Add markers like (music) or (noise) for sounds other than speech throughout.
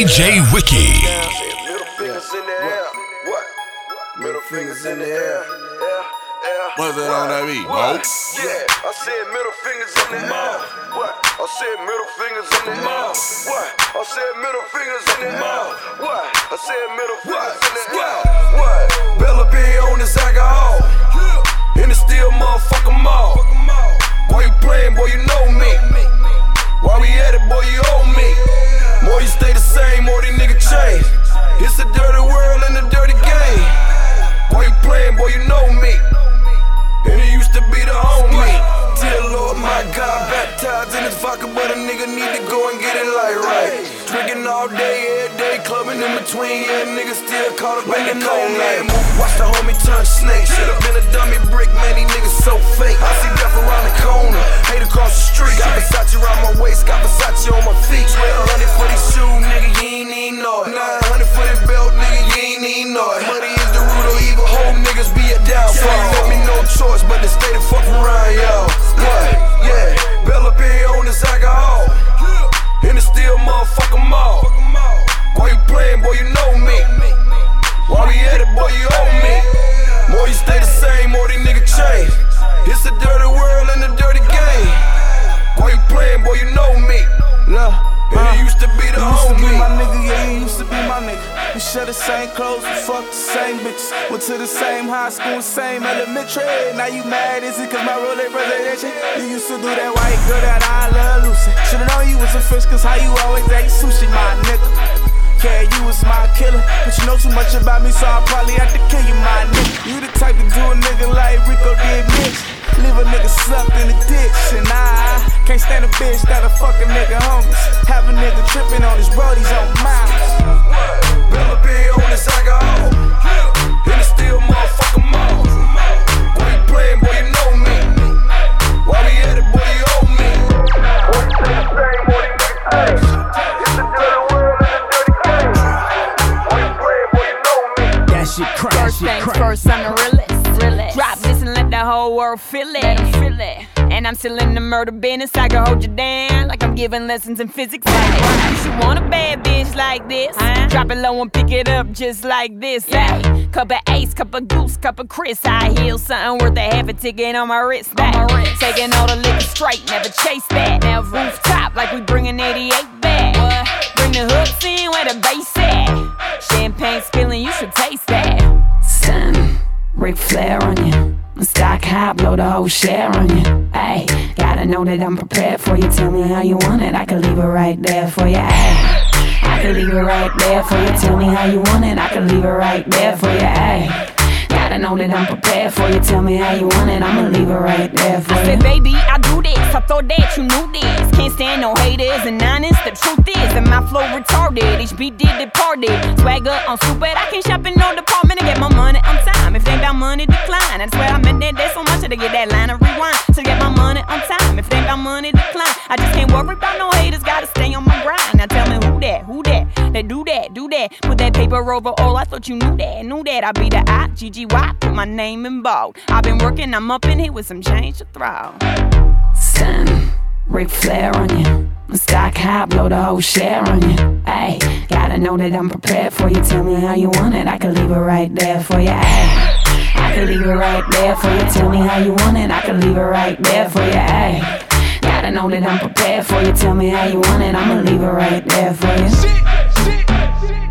DJ Wiki. Middle fingers in the air. What? Middle fingers in the air. What's that on that beat? What? Mo? Yeah, I said middle fingers in the air. What? I said middle fingers in the air. What? I said middle fingers in the air. What? I said middle fingers in the air. What? Bella be on this alcohol. In the steel motherfucker mall. Why you playing, boy? You know me. Why we at it, boy? You owe me. More you stay the same, more these niggas change. It's a dirty world and a dirty game. Boy, you playing, boy? You know me. And it used to be the homie. Dear Lord, my God, baptized in his vodka, but a nigga need to go and get it like right. Drinking all day, every day, clubbing in between, yeah, niggas still caught up in the cold night. Watch the homie turn snake. Should've been a dummy brick, man, these niggas so fake. I see death around the corner, hate across the street. Got Versace around my waist, got Versace on my feet. Swear a hundred for these shoes, nigga, you ain't it. Nine hundred for this belt, nigga, you ain't know it. Money is the root of evil, whole niggas be a downfall. You let me no choice but to stay the fuck around, y'all. What? Yeah, Bella be on this alcohol. In the steel motherfucker mall. Why you playing, boy? You know me. Why we at it, boy? You owe me. More you stay the same, more these niggas change. It's a dirty world and a dirty game. Why you playing, boy? You know me. Look, And it uh, used to be the You used to be my nigga, yeah, you used to be my nigga. We share the same clothes, we fuck the same bitches. Went to the same high school, same elementary. Now you mad, is it cause my role ain't presidential? You used to do that white girl that I love Lucy. Should've known you was a fish, cause how you always ate sushi, my nigga. Yeah, you was my killer, but you know too much about me, so I probably have to kill you, my nigga. You the type to do a nigga like Rico did Mitch. Leave a nigga sucked in the ditch, and I can't stand a bitch that'll fuck a nigga homies. Have a nigga tripping on his brodies on miles. Bella be on this alcohol. In the steel motherfucker mall. You playing, boy? You know me. Why we at it, boy? You things first, I'm the realest. realest. Drop this and let the whole world feel it. Feel it. And I'm still in the murder business. I can hold you down like I'm giving lessons in physics. You should want a bad bitch like this. Drop it low and pick it up just like this. Hey, cup of ace, cup of goose, cup of Chris. I heal something worth a half a ticket on my wrist. Back. Taking all the liquor straight, never chase that. Now rooftop like we bringing 88 back. Bring the hooks in where the bass at. Champagne spilling, you should taste that. Son, Ric Flair on you. Stock high, blow the whole share on you. Hey, gotta know that I'm prepared for you. Tell me how you want it, I can leave it right there for you. Ayy, I can leave it right there for you. Tell me how you want it, I can leave it right there for you. Ayy. Gotta know that I'm prepared for you. Tell me how you want it, I'ma leave it right there for you. I said, baby, I do this. I thought that you knew this. Can't stand no haters and honest. The truth is that my flow retarded. HB did departed. Swagger on stupid. I can't shop in no department to get my money on time. If they ain't about money, decline. I swear I meant that. There's so much to get that line of rewind. To get my money on time. If they ain't about money, decline. I just can't worry about no haters. Gotta stay on my grind. Now tell me who that, who that, that do that, do that. Put that paper over all. I thought you knew that, knew that. I be the I, G G Y. Put my name in bold. I've been working. I'm up in here with some change to throw. Son, Ric Flair on you. Stock high, blow the whole share on you. Hey, gotta know that I'm prepared for you. Tell me how you want it, I can leave it right there for you. Ayy, I can leave it right there for you. Tell me how you want it, I can leave it right there for you. Ayy, gotta know that I'm prepared for you. Tell me how you want it, I'ma leave it right there for you. What's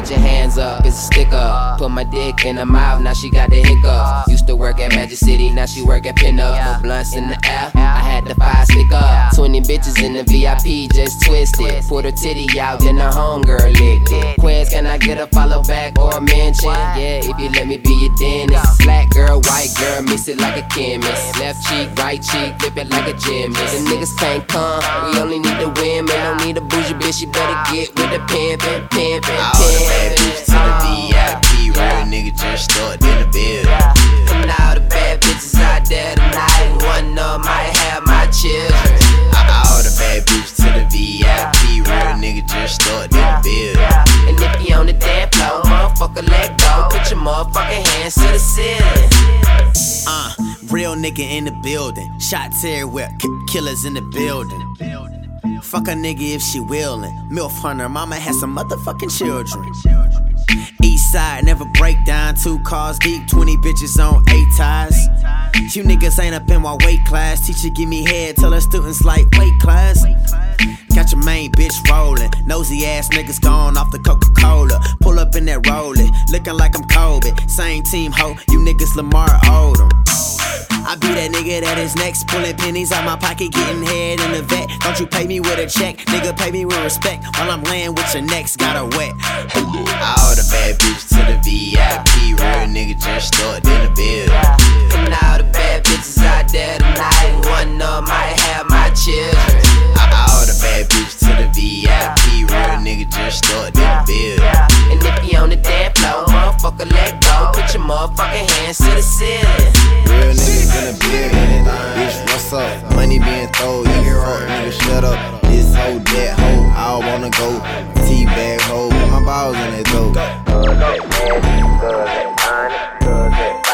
put your hands up, it's a stick up. Put my dick in her mouth, now she got the hiccups. Used to work at Magic City, now she work at Pinup. Put blunts in the air, I had the fire stick up. 20 bitches in the VIP, just twisted. Put her titty out, then her homegirl licked it. Queens, can I get a follow back or a mention? Yeah, if you let me be your dentist. Black girl, white girl, mix it like a chemist. Left cheek, right cheek, flip it like a gymnast. The niggas can't come, we only need the women. Don't need a bougie bitch, you better get with the pimpin', pimpin', All the bad bitches to the. VIP, Real nigga just stuck in the bed. Coming out the bad bitches out there tonight. One of might have my children. All the bad bitches to the VIP. Real nigga just stuck in the bed. And if you on the dance floor, motherfucker, let go. Put your motherfucking hands to the ceiling. Uh, real nigga in the building. Shots everywhere. K- killers in the building. Fuck a nigga if she willin'. Milf hunter, mama has some motherfucking children. East side never break down, two cars deep, 20 bitches on eight ties. You niggas ain't up in my weight class. Teacher give me head, tell her students like weight class. Got your main bitch rollin'. Nosy ass niggas gone off the Coca Cola. Pull up in that rollin', looking like I'm Kobe. Same team ho, you niggas Lamar Odom. I be that nigga that is next, pulling pennies out my pocket, getting head in the vet. Don't you pay me with a check, nigga, pay me with respect. While I'm laying with your necks, got her wet. All the bad bitches to the VIP. Real nigga just started in the building. And all the bad bitches out there tonight, one of 'em might have my children. All the bad bitches to the VIP. Real nigga just started in the building. And if you on the dance floor, motherfucker, let go. Put your motherfucking hands to the ceiling. Real niggas in the building. Bitch, what's up? Money being thrown. You can fuck, nigga, shut up. This hoe, that hoe, I don't wanna go. Teabag hoe, put my balls in that dope. What's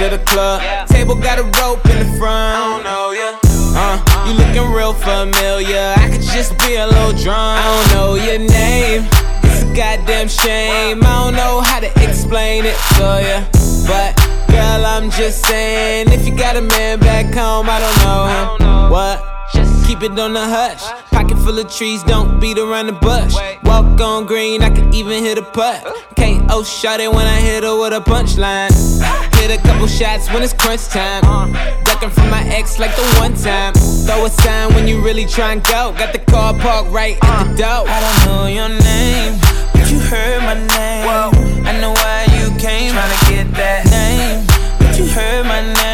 in the back of the club, table got a rope in the front. Uh, you looking real familiar. I could just be a little drunk. I don't know your name. It's a goddamn shame. I don't know how to explain it to ya. But girl, I'm just saying, if you got a man back home, I don't know him. What? Keep it on the hush. Pocket full of trees, don't beat around the bush. Walk on green, I can even hit a putt. KO oh shot it when I hit her with a punchline. Hit a couple shots when it's crunch time. Uh. Ducking from my ex like the one time. Throw a sign when you really try and go. Got the car parked right at the uh. door. I don't know your name, but you heard my name. I know why you came, tryna get that name. But you heard my name.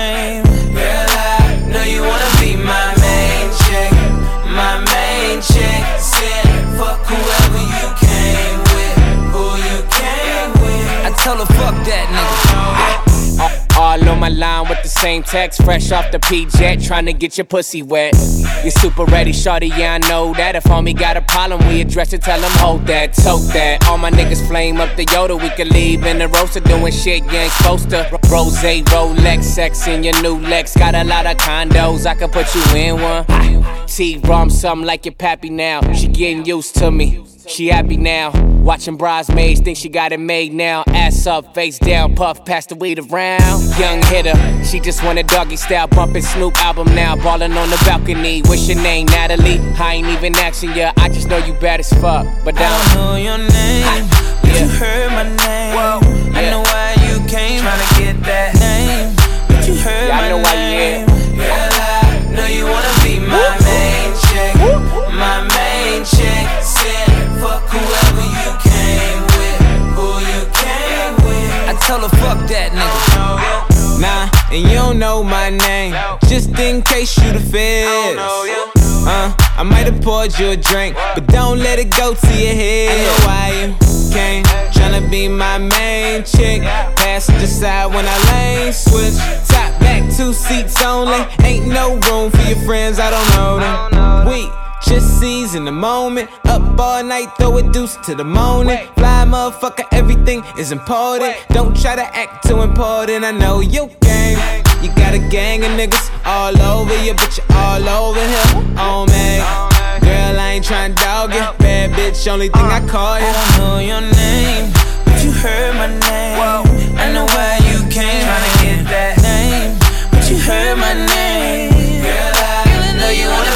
Tell her fuck that nigga. All on my line with the same text, fresh off the P-Jet, tryna get your pussy wet. You're super ready, shorty, yeah, I know that. If homie got a problem, we address it, tell him hold that, tote that. All my niggas flame up the Yoda, we can leave in the roaster doing shit you ain't supposed to. Rose, Rolex, sex in your new Lex. Got a lot of condos, I can put you in one. T-Rom, something like your pappy now. She getting used to me. She happy now. Watching bridesmaids, think she got it made now. Ass up, face down, puff, pass the weed around. Young hitter, she just want a doggy style, bumping Snoop album now. Ballin' on the balcony. What's your name, Natalie? I ain't even asking ya, I just know you bad as fuck. But I down. don't know your name, but you heard my name. I know why you came, tryna get that name. But you heard Yeah, I my know why you here. name. Girl, I know you wanna be my main chick, my tell her fuck that nigga. Nah, and you don't know my name, just in case you the feds. Uh, I might have poured you a drink, but don't let it go to your head. I know why you came, tryna be my main chick. Passenger side when I lane switch. Top back, two seats only. Ain't no room for your friends, I don't know them. We just seize in the moment. Up all night, throw a deuce to the morning. Fly motherfucker, everything is important. Don't try to act too important. I know you game. You got a gang of niggas all over you, but you all over here. Oh man. Girl, I ain't tryna dog you. Bad bitch, only thing I uh. call you. I don't know your name, but you heard my name. I know why you came, tryna get that name. But you heard my name. Girl, I know you wanna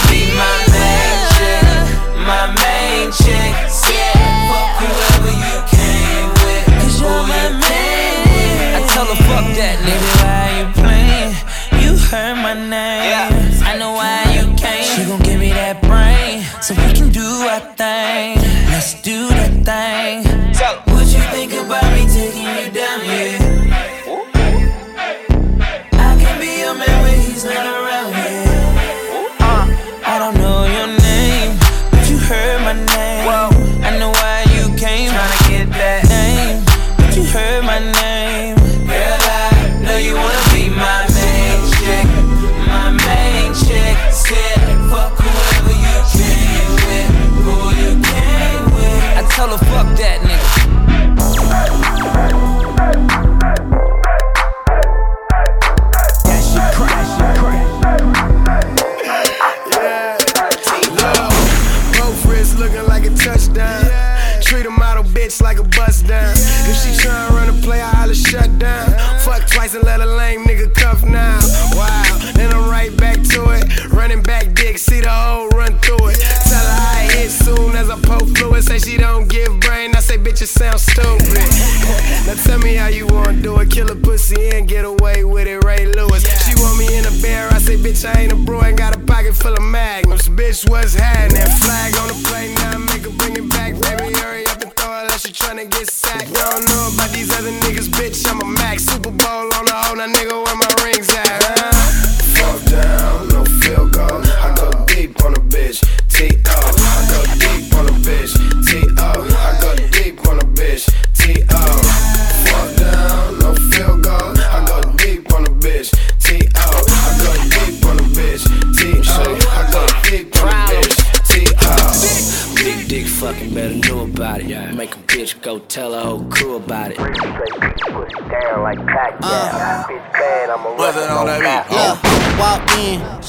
main. I tell her fuck that nigga. Why you playing? You heard my name. I know why you came. She gon' give me that brain, so we can do our thing. Let's do that thing. What you think about me taking you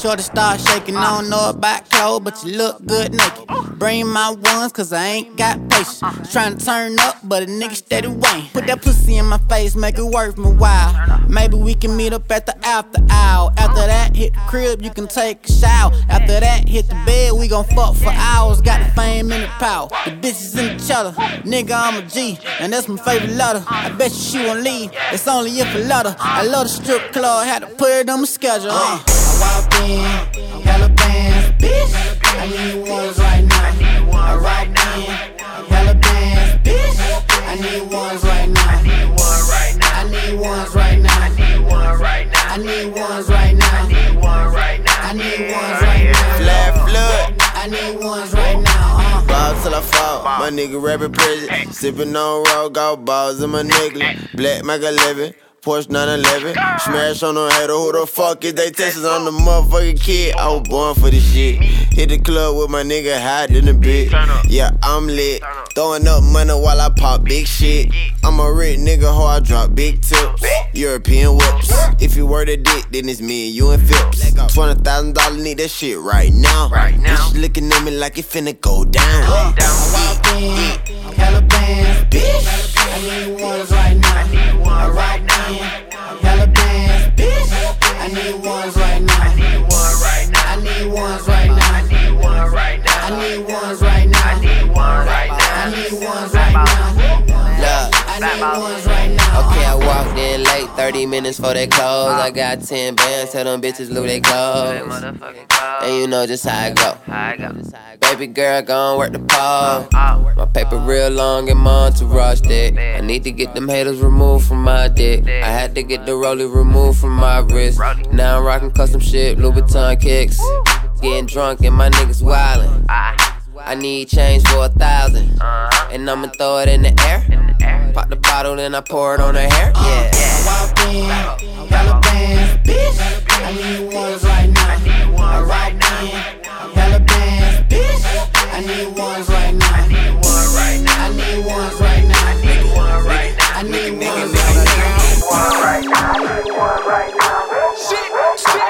shorty start shaking. I don't know about cold, but you look good naked. Bring my ones, cause I ain't got patience. Trying to turn up, but a nigga steady waiting. Put that pussy in my face, make it worth my while. Maybe we can meet up at the after hour. After that, hit the crib, you can take a shower. After that, hit the bed, we gon' fuck for hours. Got the fame and the power. The bitches in each other. Nigga, I'm a G, and that's my favorite letter. I bet you she won't leave. It's only if a let her. I love the strip club, had to put it on my schedule. Uh. Walked in, hella bands, bitch. I need ones right now. I walked in, hella bands, bitch. I need ones right now. I need one right now. I need ones right now. I need one right now. I need ones right now. I need one right now. I need ones right now. Flat flood. I need ones right now. Ball till I fall. My nigga rapping prison. Sippin' on raw golf balls in my necklace. Black Mac 11. Porsche 911. Smash on them hater. Who the fuck is they Texas on the motherfucking kid? I was born for this shit. Hit the club with my nigga hiding a bit. Yeah, I'm lit. Throwing up money while I pop big shit. I'm a rich nigga, how I drop big tips. European whips. If you were the dick, then it's me and you and Phipps. Twenty thousand dollars, need that shit right now. Right now. Bitch looking at me like it finna go down. I walked in, hella bands, bitch. I need ones right now. I need one right now. Hella bands, bitch. I need ones right now. I need one right now. I need ones right now. I need one right now. I need ones right now. I need one right now. I need ones right now. Okay, I walked in late, 30 minutes for they close. I got 10 bands, tell them bitches lose they clothes. And you know just how I go. Baby girl, gon' work the pole. My paper real long and my entourage thick. I need to get them haters removed from my dick. I had to get the rollie removed from my wrist. Now I'm rocking custom shit, Louis Vuitton kicks. Getting drunk and my niggas wildin'. I need change for a thousand. Uh-huh. And I'ma throw it in the air. Pop the bottle, then I pour it on her hair. Uh, yeah. I walked in, hella bands, bitch. I need ones right now. I walked in, hella bands, bitch. I need ones right now. I need one right now. I need ones right now. I need one right now. I need ones right now.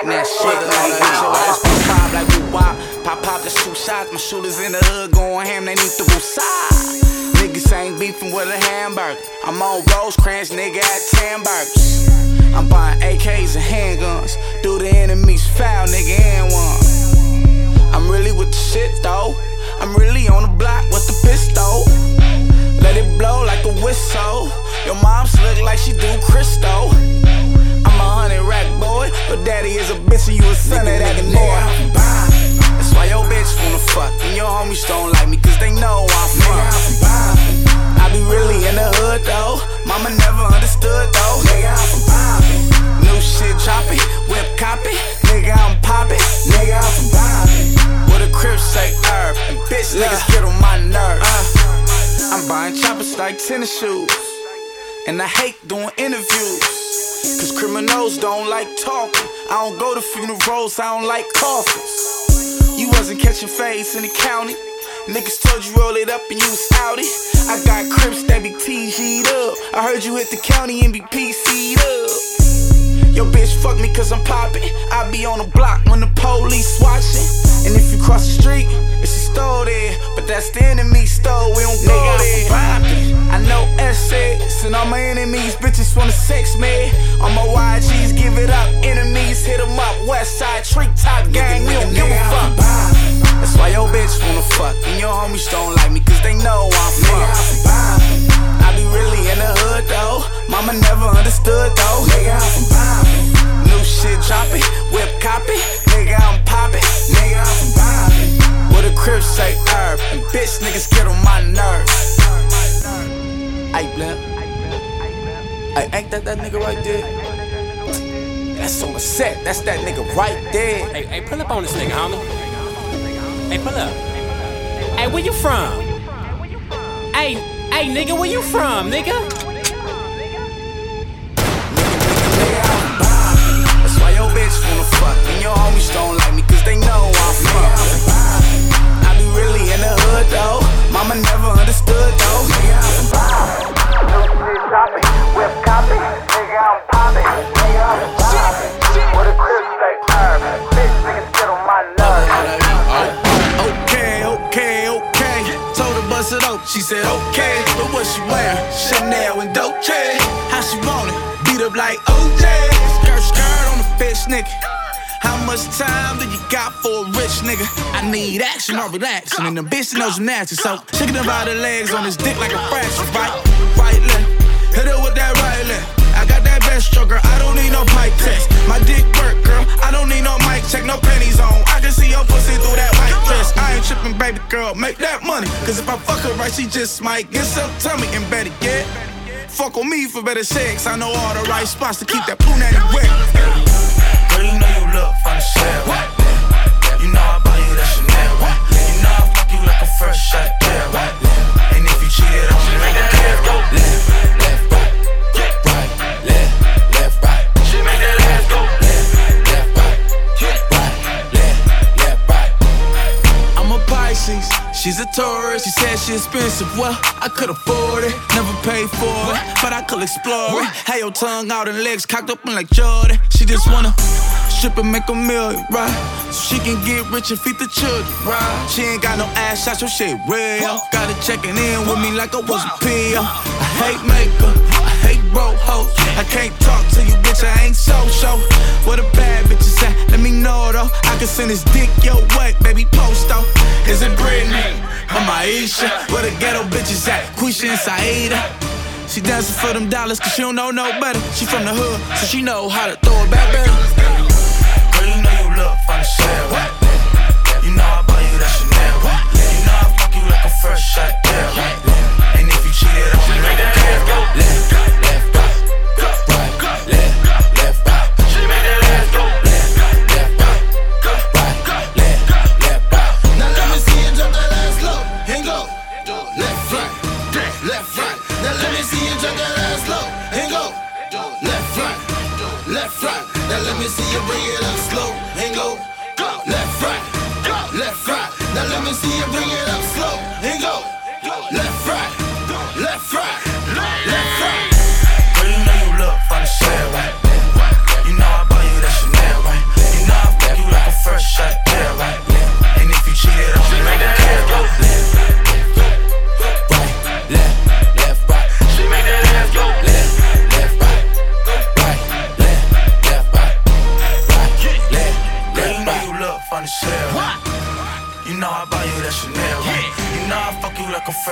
Now shit, nigga, get your ass pop pop like we wop. Pop pop, that's two shots. My shooters in the hood going ham, they need to go side. Niggas ain't beefing with a hamburger. I'm on Rosecrans, nigga, at 10 burgers. I'm buying AKs and handguns. Do the enemies foul, nigga, and one. I'm really with the shit though. I'm really on the block with the pistol. Let it blow like a whistle. Your mom's slick like she do Christo. I'm a hundred rack boy. Your daddy is a bitch and you a son of that. That's why your bitch wanna fuck. And your homies don't like me cause they know I'm from. I be really in the hood though. Mama never understood though. Nigga, I'm from poppin'. New shit dropping, whip copy. Nigga, I'm poppin'. Nigga, I'm from poppin'. With a crib say herb. And bitch niggas get on my nerves. Uh, I'm buying choppers like tennis shoes. And I hate doing interviews. Cause criminals don't like talking. I don't go to funerals, I don't like coffins. You wasn't catching face in the county. Niggas told you roll it up and you was outy. I got crips that be TG'd up. I heard you hit the county and be PC'd up. Yo, bitch, fuck me cause I'm poppin'. I be on the block when the police watchin'. And if you cross the street, it's store there. But that's the enemy store. We don't go there. I know SS and all my enemies, bitches wanna sex me. All my YGs give it up, enemies hit them up. West side, treat top gang, we don't give a fuck. That's why your bitch wanna fuck, and your homies don't like me, cause they know I'm from. I be really in the hood though, mama never understood though. Nigga, I'm poppin', New shit dropping, whip copy, nigga I'm poppin', nigga I'm poppin'. What a crib say herb, and bitch niggas get on my nerves. Hey, blimp. Hey, ain't that that nigga right there? That's on the set. That's that nigga right there. Hey, hey, pull up on this nigga, homie. Hey, pull up. Hey, where you from? Hey, hey, nigga, where you from, nigga? That's why your bitch wanna fuck, and your homies don't like me, cause they know I'm from. Hood though. Mama never understood though. Whip copy, nigga, I'm poppin'. Nigga, I'm poppin'. A crib herb. Bitch, on my nerves. Okay, okay, okay. Told her bust it up, she said okay. But what she wearing? Chanel and Dolce. How she want it? Beat up like OJ. Skirt, skirt on the fish, nigga. Much time do you got for a rich nigga? I need action or relaxing, and the bitch knows gymnastics. So shaking about the legs on his dick like a fraction, right? Right left, hit her with that right left. I got that best stroker, I don't need no pipe test. My dick work, girl, I don't need no mic check, no pennies on. I can see your pussy through that white dress. I ain't tripping, baby girl, make that money. Cause if I fuck her right, she just might get some tummy and better get. Fuck on me for better sex. I know all the right spots to keep that punani wet. Know from the shell. You know I buy you that Chanel. You know I fuck you like a fresh shot girl. And if you cheated on me, that ass go left, left, right, right, left, left, right. She make that left, left, right, right, left, left, right. I'm a Pisces. She's a Taurus, she said she expensive. Well, I could afford it, never paid for it, but I could explore it. Had your tongue out and legs cocked up and like Jordan. She just wanna strip and make a million, right? So she can get rich and feed the children, right? She ain't got no ass shots, so shit real. Gotta checking in with me like I was a PO. I hate makeup, I hate broke hoes. I can't talk to you, bitch, I ain't so show. Where the bad bitches at? Let me know though. I can send this dick your way, baby, post though. Is it Britney or Maisha? Where the ghetto bitches at? Quisha and Saida. She dancing for them dollars cause she don't know no better. She from the hood, so she know how to throw it back better. You know you know I buy you that Chanel. You know I fuck you like a fresh shot girl. And if you cheated on me, make that ass go left, left, right, right, left, left, right. She make that ass go left, left, right, right, left, left, right. Now let me see you drop that ass low and go left, right, left, right. Now let me see you drop that ass low and go left, right, left, right. Now let me see you bring it up Now let me see you bring it up. Slow and go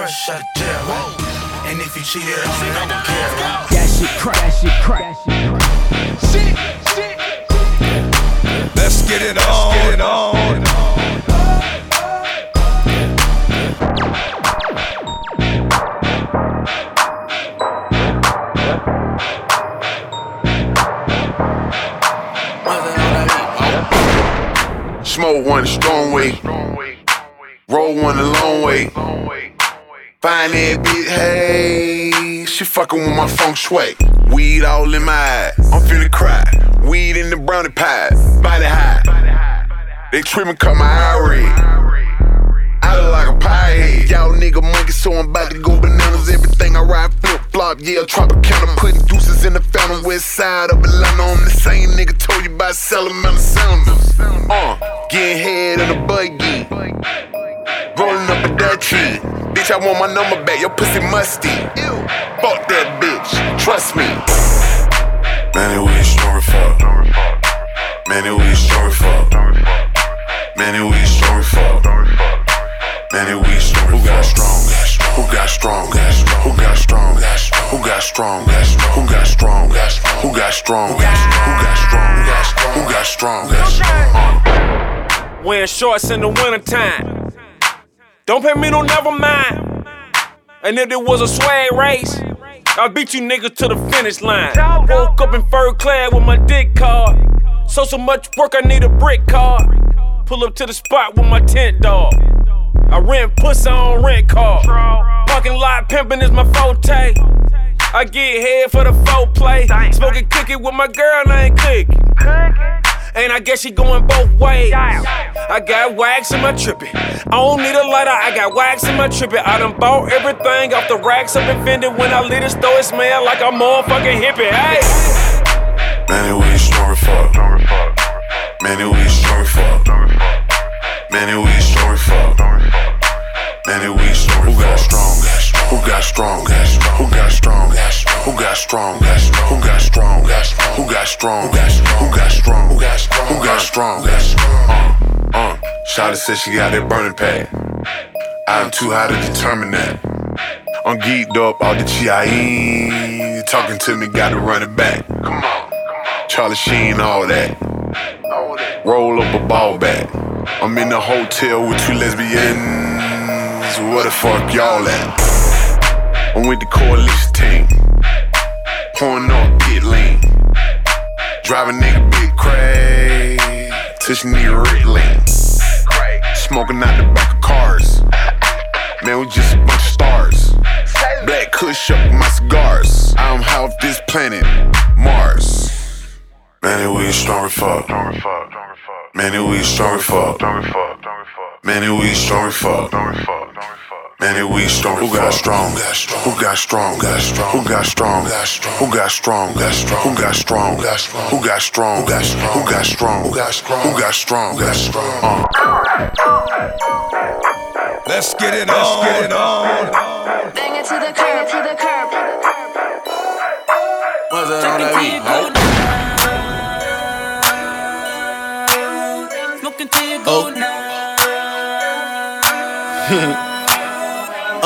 fresh shot of jail, right? And if you cheated on I don't care, right? That shit crack, that shit crack. Shit, shit. Let's get it on. Let's get it on. Smoke one the strong way. Roll one the long way. Find that bitch, hey. She fucking with my feng shui. Weed all in my eyes. I'm finna cry. Weed in the brownie pie. Body high. They trippin' cut my eye red. I like a pie head. Y'all nigga monkey, so I'm about to go bananas. Everything I ride flip flop, yeah, Tropicana. Putting deuces in the fountain, west side of Atlanta. I'm the same nigga told you about Salamander Sounders. Uh, getting head in a buggy. Rolling up a Bitch, I want my number back. Your pussy musty. Fuck that bitch. Trust me. Man, we strong as fuck. Man, we strong as fuck. Man, we strong as fuck. Man, we strong. Who got strong? Who got strong? Who got strong? Who got strong? Who got strong? Who got strong? Who got strong? Who got strong? Who got strong? Uh. Wearing shorts in the wintertime. Don't pay me no never mind. And if it was a swag race, I'll beat you niggas to the finish line. Woke up in fur clad with my dick card. So so much work, I need a brick card. Pull up to the spot with my tent dog. I rent pussy on rent car. Parking lot pimping is my forte. I get head for the folk play. Smoking cookie with my girl I ain't Cookie. And I guess she going both ways. I got wax in my trippy. I don't need a lighter, I got wax in my trippy. I done bought everything off the racks up and fended. When I lit it, store, it smell like a motherfucking hippie. Hey! Man, we strong as fuck. Man, we strong as fuck. Man, we strong fuck. Man, we strong. Who got strong? Who got strong? Who got strong? Who got strong? Who got strong? Who got strong? Who got strong? Who got strong? Who got strong? Uh, uh. Shawty said she got that burning pad. I'm too high to determine that. I'm geeked up, all the G.I.E. Talking to me, gotta run it back. Come on. Charlie Sheen, all that. Roll up a ball back. I'm in the hotel with two lesbians. Where the fuck y'all at? I'm with the coalition team. Pouring up pit lean. Driving nigga big crazy. Touching nigga red lean. Smoking out the back of cars. Man, we just a bunch of stars. Black kush up my cigars. I'm half this planet, Mars. Man, we strong as fuck. Man, we strong as fuck. Man, we strong as fuck. Man, we strong. Who got strong? Who got strong? Who got strong? Who got strong? Who got strong? Who got strong? Who got strong? Who got strong? Who got strong? Who got strong? Who got strong? Who got strong? Let's get it on. Let's get it on. Bang it to the curb, to the curb. What's that on that beat? Smoking till you Oh.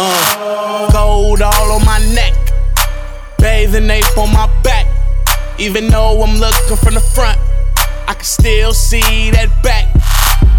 Uh, gold all on my neck, bathing ape on my back. Even though I'm looking from the front, I can still see that back.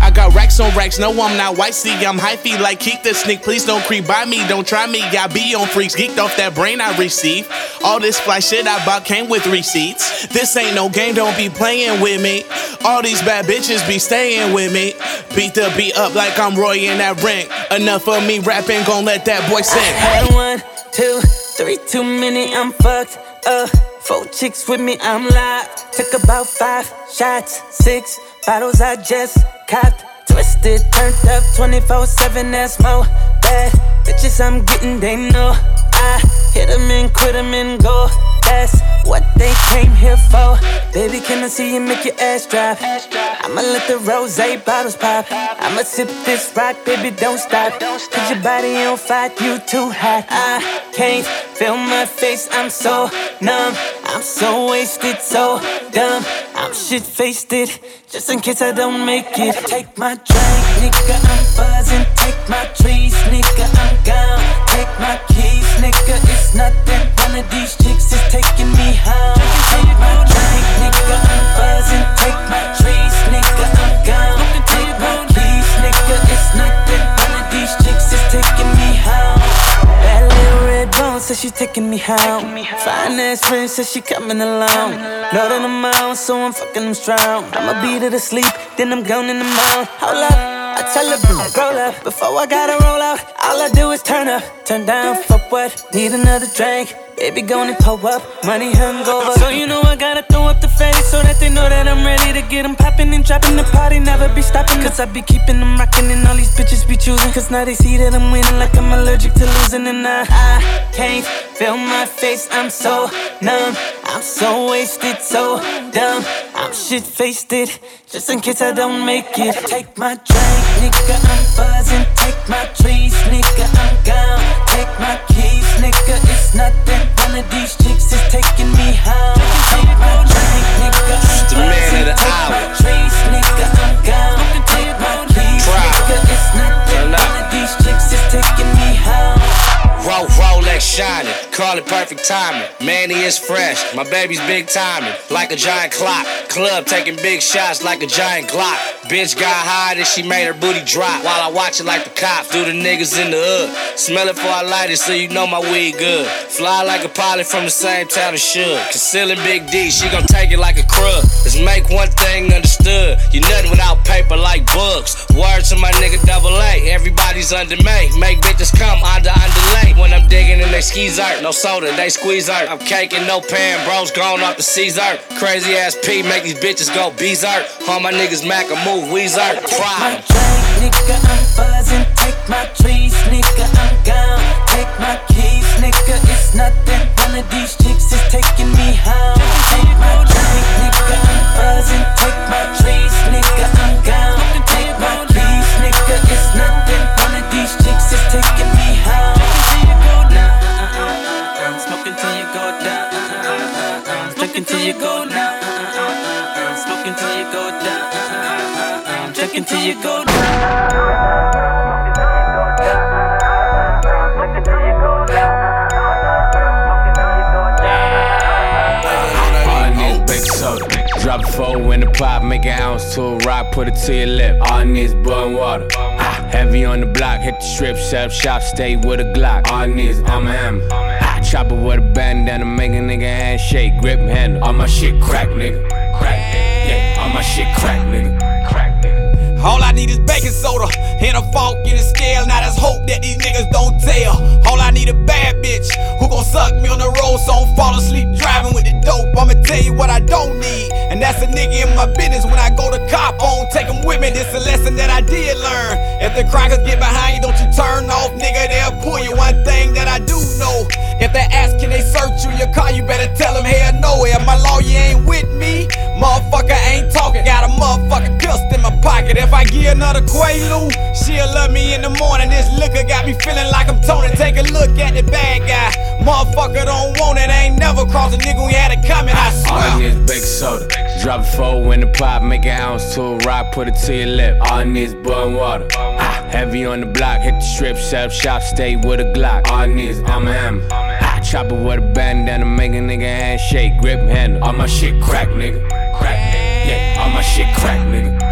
I got racks on racks, no, I'm not white. See, I'm hyphy like keep the sneak. Please don't creep by me, don't try me. I be on freaks, geeked off that brain I receive. All this fly shit I bought came with receipts. This ain't no game, don't be playing with me. All these bad bitches be staying with me. Beat the beat up like I'm Roy in that ring. Enough of me rapping, gon' let that boy sing. Had one, two, three, too many, I'm fucked up. Four chicks with me, I'm live. Took about five shots, six bottles I just copped. Twisted, turned up 24 7, that's more bad. Bitches I'm getting, they know. I hit them and quit them and go. That's what they came here for. Baby, can I see you make your ass drop? I'ma let the rose bottles pop. I'ma sip this rock, baby, don't stop. Cause your body on fire, you too hot. I can't feel my face, I'm so numb. I'm so wasted, so dumb. I'm shit faced it, just in case I don't make it. Take my drink, nigga, I'm buzzing. Take my trees, nigga, I'm gone. Take my keys, nigga, it's nothing. One of these chicks is taking me home. Take my drink, nigga, I'm buzzing. Take my trees, nigga, I'm gone. Take my keys, nigga, it's nothing. One of these chicks is taking me home. That little red bone says she taking me home. Fine ass friend says she coming along. Know that I'm so I'm fucking them strong. I'ma beat her to sleep, then I'm gone in the mouth. Hold up. I tell her, roll up. Before I gotta roll out, all I do is turn up. Turn down for what? Need another drink. It be going to pull up, money hungover. So you know I gotta throw up the face so that they know that I'm ready to get them popping and dropping the party. Never be stopping, cause I be keeping them rocking and all these bitches be choosing. Cause now they see that I'm winning like I'm allergic to losing. And I, I can't feel my face, I'm so numb. I'm so wasted, so dumb. I'm shit faced it, just in case I don't make it. Take my drink, nigga, I'm buzzing. Take my trees, nigga, I'm gone. Take my keys, nigga, it's nothing. One of these chicks is taking me home. It's the man of the hour. Trees, nigga, I'm gone. Take my keys, nigga, it's nothing. One of these chicks is taking me home. Roll, Rolex shining. Call it perfect timing. Manny is fresh. My baby's big timing. Like a giant clock. Club taking big shots like a giant Glock. Bitch got high and she made her booty drop. While I watch it like the cops do the niggas in the hood. Smell it before I light it so you know my weed good. Fly like a pilot from the same town as Suge. Concealing Big D, she gon' take it like a crud. Let's make one thing understood. You nothing without paper like books. Words to my nigga double A. Everybody's under me. Make bitches come under underlay. When I'm digging in their skis art. No soda, they squeeze art. I'm caking, no pan, bros gone off the Caesar. Crazy ass P, make these bitches go Beezart. All my niggas Mac move, Weezart. Pride. Nigga, I'm buzzing. Take my trees, nigga, I'm gone. Take my keys, nigga, it's nothing. One of these chicks is taking me home. Take my drink, nigga, I'm buzzing. Take my trees, nigga, I'm gone. Till you go. Drop a four in the pot, make an ounce to a rock, put it to your lip. All I need is boiling water. Ah, Heavy on the block, hit the strip, set up shop, stay with a Glock. All I need is I'm a hammer. Ah, Chopper with a bandana, make a nigga handshake, grip handle. All my shit crack, nigga. Crack. Yeah, all my shit crack, nigga. All I need is baking soda and a fork and a scale. Now that's hope that these niggas don't tell. All I need a bad bitch who gon' suck me on the road so I don't fall asleep driving with the dope. I'ma tell you what I don't need, and that's a nigga in my business. When I go to cop on, take 'em with me. This a lesson that I did learn. If the crackers get behind you, don't you turn off, nigga. They'll pull you. One thing that I do know. If they ask, can they search you in your car? You better tell them, hell no. If my lawyer ain't with me, motherfucker ain't talking. Got a motherfucking pistol in my pocket. If I get another Quaalude, she'll love me in the morning. This liquor got me feeling like I'm Tony. Take a look at the bad guy. Motherfucker don't want it. Ain't never crossed a nigga we had it coming. I All I swear. need is baking soda. Drop a four in the pot, make an ounce to a rock, put it to your lip. All I need is boiling water. Ah, Heavy on the block, hit the strip, set up shop, stay with a Glock. All I need is I'm a hammer. Ah, Chopper with a bandana, make a nigga handshake, grip handle. All my shit crack, nigga. Crack, nigga. Yeah, all my shit crack, nigga.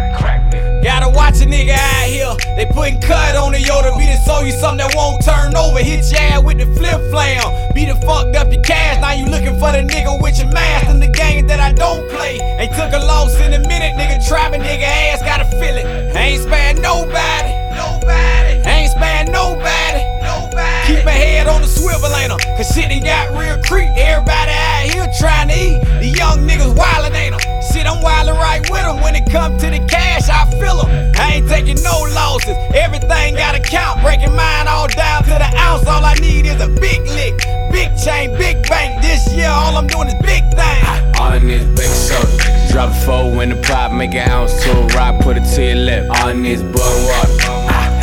Gotta watch a nigga out here. They putting cut on the Yoda. Be to show you something that won't turn over. Hit your ass with the flip flam. Be the fucked up your cash. Now you looking for the nigga with your mask in the game that I don't play. Ain't took a loss in a minute, nigga. Trapping nigga ass, gotta feel it. Ain't sparing nobody. Nobody. Ain't sparing nobody. Nobody. Keep my head on the swivel, ain't 'em? Cause shit done got real creep. Everybody out here trying to eat. The young niggas wildin', ain't 'em? Shit, I'm wildin' right with with 'em. When it come to the cash, I feel 'em. I ain't taking no losses. Everything gotta count. Breaking mine all down to the ounce. All I need is a big lick. Big chain, big bank. This year, all I'm doing is big things. All I need is baking soda. Drop a four in the pot, make an ounce to a rock, put it to your lip. All I need is boiling water.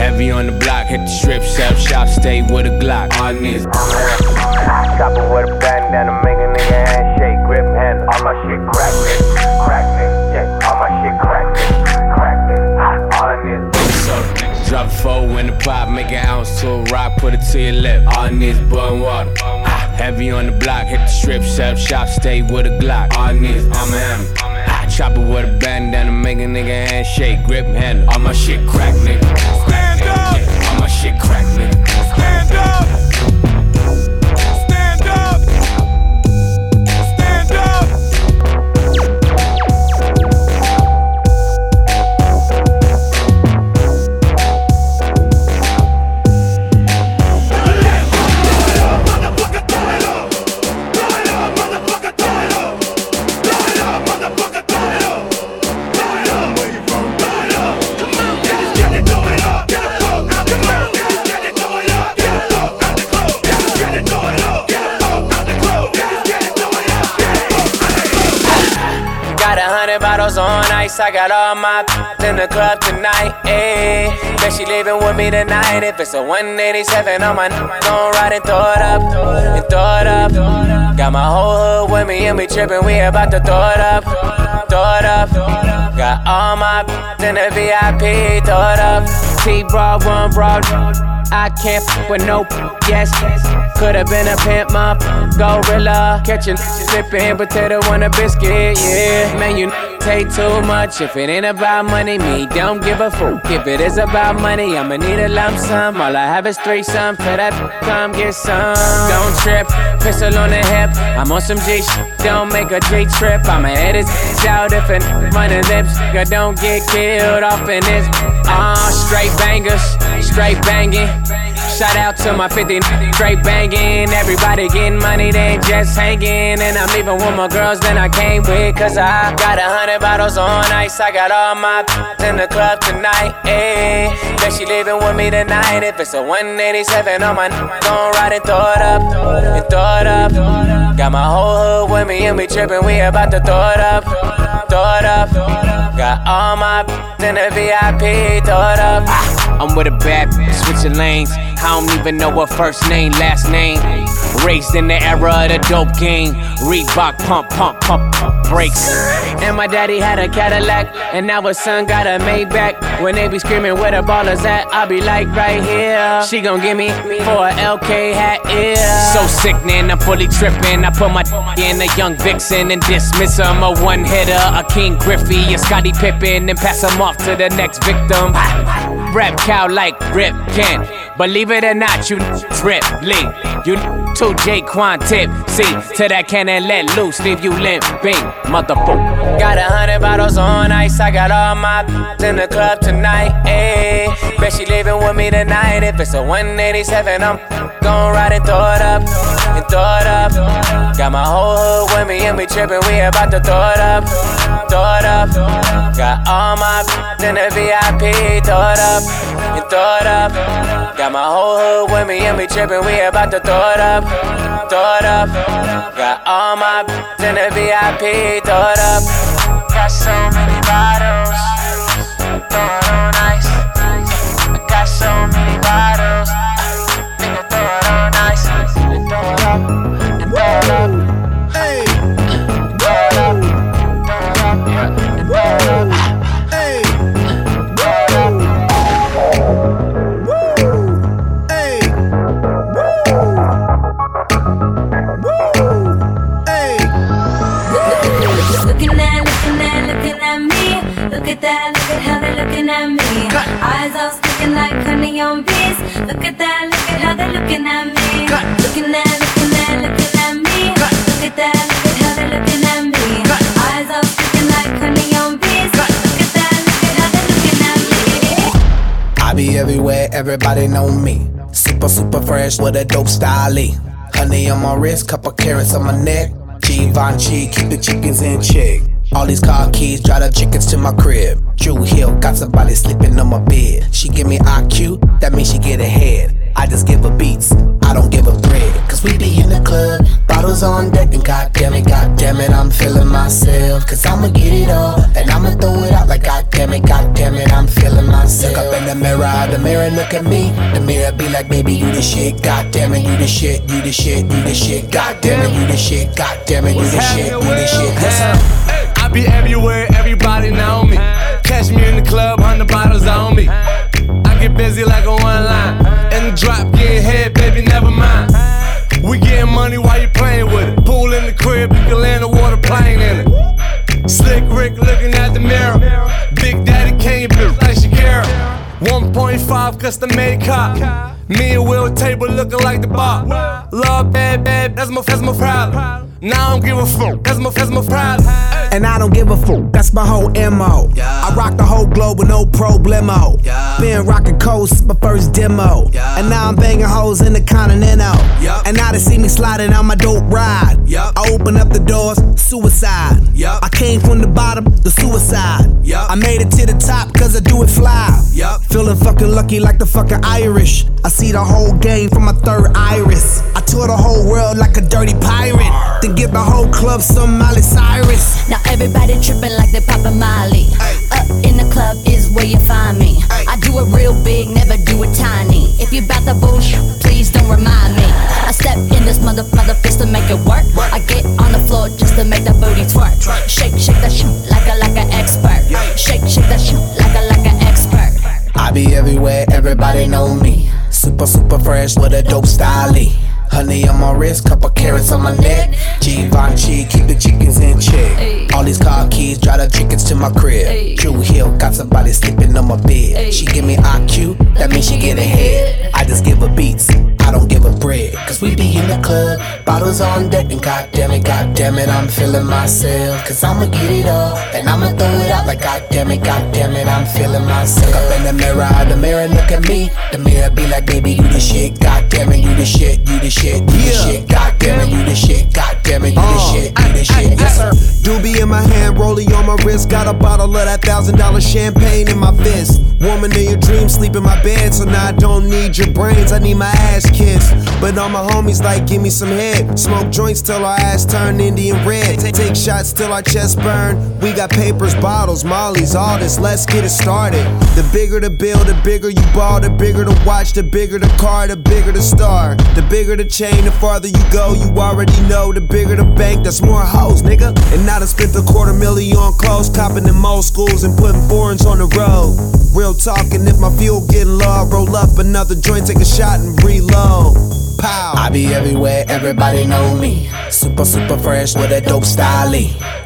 Heavy on the block, hit the strip, up shop, stay with a Glock. All I need is Chopper with a bandana, make a nigga handshake, grip handle. All my shit crack, nigga. Crack, nigga. Yeah, all my shit crack, nigga. Crack. Ah, All I need is. Drop a four in the pot, make an ounce to a rock, put it to your lip. All I need is boiling water. Ah, Heavy on the block, hit the strip, up shop, stay with a Glock. All I need is I'm a hammer. Ah, Chopper with a bandana, make a nigga handshake, grip handle. All my shit crack, nigga. Stand up. Yeah, all my shit crack, bottles on ice. I got all my in the club tonight. Ayy, bet she leaving with me tonight. If it's a 187 on my gon' ride and throw it up, and throw it up. Got my whole hood with me and we trippin'. We about to throw it up, throw it up. Got all my in the VIP, throw it up. T broad, one broad. I can't f with no yes. Could've been a pimp, my gorilla. Catching, flipping potato on a biscuit, yeah. Man, you take too much. If it ain't about money, me don't give a fuck. If it is about money, I'ma need a lump sum. All I have is three some. For that, come get some. Don't trip, pistol on the hip. I'm on some G shit. Don't make a J trip. I'ma head his out if it running lips. Nigga, don't get killed off in this. Ah, uh, straight bangers, straight banging. Shout out to my 50 straight banging. Everybody getting money, they just hanging. And I'm leaving with more girls than I came with. Cause I got a hundred bottles on ice. I got all my in the club tonight. Ayy, bet she leaving with me tonight. If it's a 187 on my gon' ride and throw it up. And throw it up. Got my whole hood with me and we trippin'. We about to throw it up. Throw it up. Got all my in the VIP. Throw it up. I'm with a bad switching lanes. I don't even know her first name, last name. Raised in the era of the dope game. Reebok pump, pump, pump, pump brakes. And my daddy had a Cadillac, and now his son got a Maybach. When they be screaming where the ballers at, I be like right here. She gon' give me for a LK hat, yeah. So sickening, I'm fully tripping. I put my in a young vixen and dismiss him. A one hitter, a Ken Griffey, a Scottie Pippen, and pass him off to the next victim. Rap cow like Rip Kent. Believe it or not, you trip, lean. You too J-Quan tip. See, to that cannon let loose, leave you limping, motherfucker. Got a hundred bottles on ice, I got all my in the club tonight, ayy. Bet she leaving with me tonight. If it's a 187, I'm gon' ride and throw it up, and throw it up. Got my whole hood with me and we trippin', we about to throw it up, throw it up. Got all my (laughs) in the VIP, throw it up, and throw it up. Got my whole hood with me and we trippin', we about to throw it up, throw it up. Got all my in the VIP, throw it up. Got so many bottles, throw it on ice. I got so many bottles, Looking at, me. Look at that, look at how they're looking at me. Everywhere, everybody know me. Super, super fresh with a dope style. Honey on my wrist, couple carats on my neck. Givenchy, keep the chickens in check. All these car keys, drive the chickens to my crib. Drew Hill, got somebody sleeping on my bed. She give me IQ, that means she get ahead. I just give her beats, I don't give her bread. Cause we be in the club, bottles on deck, and goddamn it, goddamn it, I'm feeling myself. Cause I'ma get it all, and I'ma throw it out like goddamn it, goddamn it, I'm feeling myself. Look up in the mirror, the mirror look at me. The mirror be like, baby, you the shit, goddamn it, you the shit, you the shit, you the shit, goddamn it, you the shit, goddamn it, you the shit, you the shit. Listen. I be everywhere, everybody know me. Catch me in the club, hundred bottles on me. I get busy like a one line. The drop, getting head, baby, never mind. We getting money while you playing with it. Pool in the crib, you can land a water plane in it. Slick Rick looking at the mirror. Big Daddy Kane, bitch like Shakira. 1.5 custom made cop. Me and Will table looking like the bar. Love bad, bad, that's my, that's my problem. Now I don't give a fuck, that's my, that's my problem. And I don't give a fuck, that's my whole MO. I rock the whole globe with no problemo. Been rocking coast, my first demo. And now I'm banging hoes in the continental. And now they see me sliding on my dope ride. I open up the doors, suicide. I came from the bottom, the suicide. I made it to the top cause I do it fly. Feeling fucking lucky like the fucking Irish. I see the whole game from my third iris. I tour the whole world like a dirty pirate. Then give the whole club some Miley Cyrus. Now everybody tripping like they poppin' Molly. Up in the club is where you find me. I do it real big, never do it tiny. If you bout the bullshit, please don't remind me. I step in this mother mother fist to make it work. I get on the floor just to make that booty twerk. Shake, shake that shit like a like an expert. Shake, shake that shit like a like an expert. I be everywhere, everybody know me. Super Super, super fresh with a dope style. Honey on my wrist, couple carats on my neck. Givenchy, keep the chickens in check. All these car keys, drive the chickens to my crib. True Hill, got somebody sleeping on my bed. She give me IQ, that means she get ahead. I just give her beats, I don't give her bread. Cause we be in the club, bottles on deck, and goddamn it, goddamn it, I'm feeling myself. Cause I'ma get it up, and I'ma throw it out like goddamn it, goddamn it, I'm feeling myself. Look up in the mirror, the mirror look at me. The mirror be like, baby, you the shit, goddamn it, you the shit, you the shit, you the shit, goddamn it, uh, you the shit, goddamn it, you the shit, you the shit, yes sir. Doobie in my hand, rollie on my wrist. Got a bottle of that thousand dollar champagne in my fist. Woman in your dreams, sleep in my bed. So now I don't need your brains, I need my ass kissed. But all my homies like, give me some head. Smoke joints till our ass turn Indian red. Take, take shots till our chest burn. We got papers, bottles, mollies, all this. Let's get it started. The bigger the bill, the bigger you ball, the bigger the watch, the bigger the car, the bigger the star. The bigger the chain, the farther you go, you already know. The bigger the bank, that's more hoes, nigga. And I done spent a quarter million on clothes, copping in most schools and putting foreigns on the road. Real talking, if my fuel getting low, I roll up another joint, take a shot and reload. Pow. I be everywhere, everybody know me. Super, super fresh with a dope style.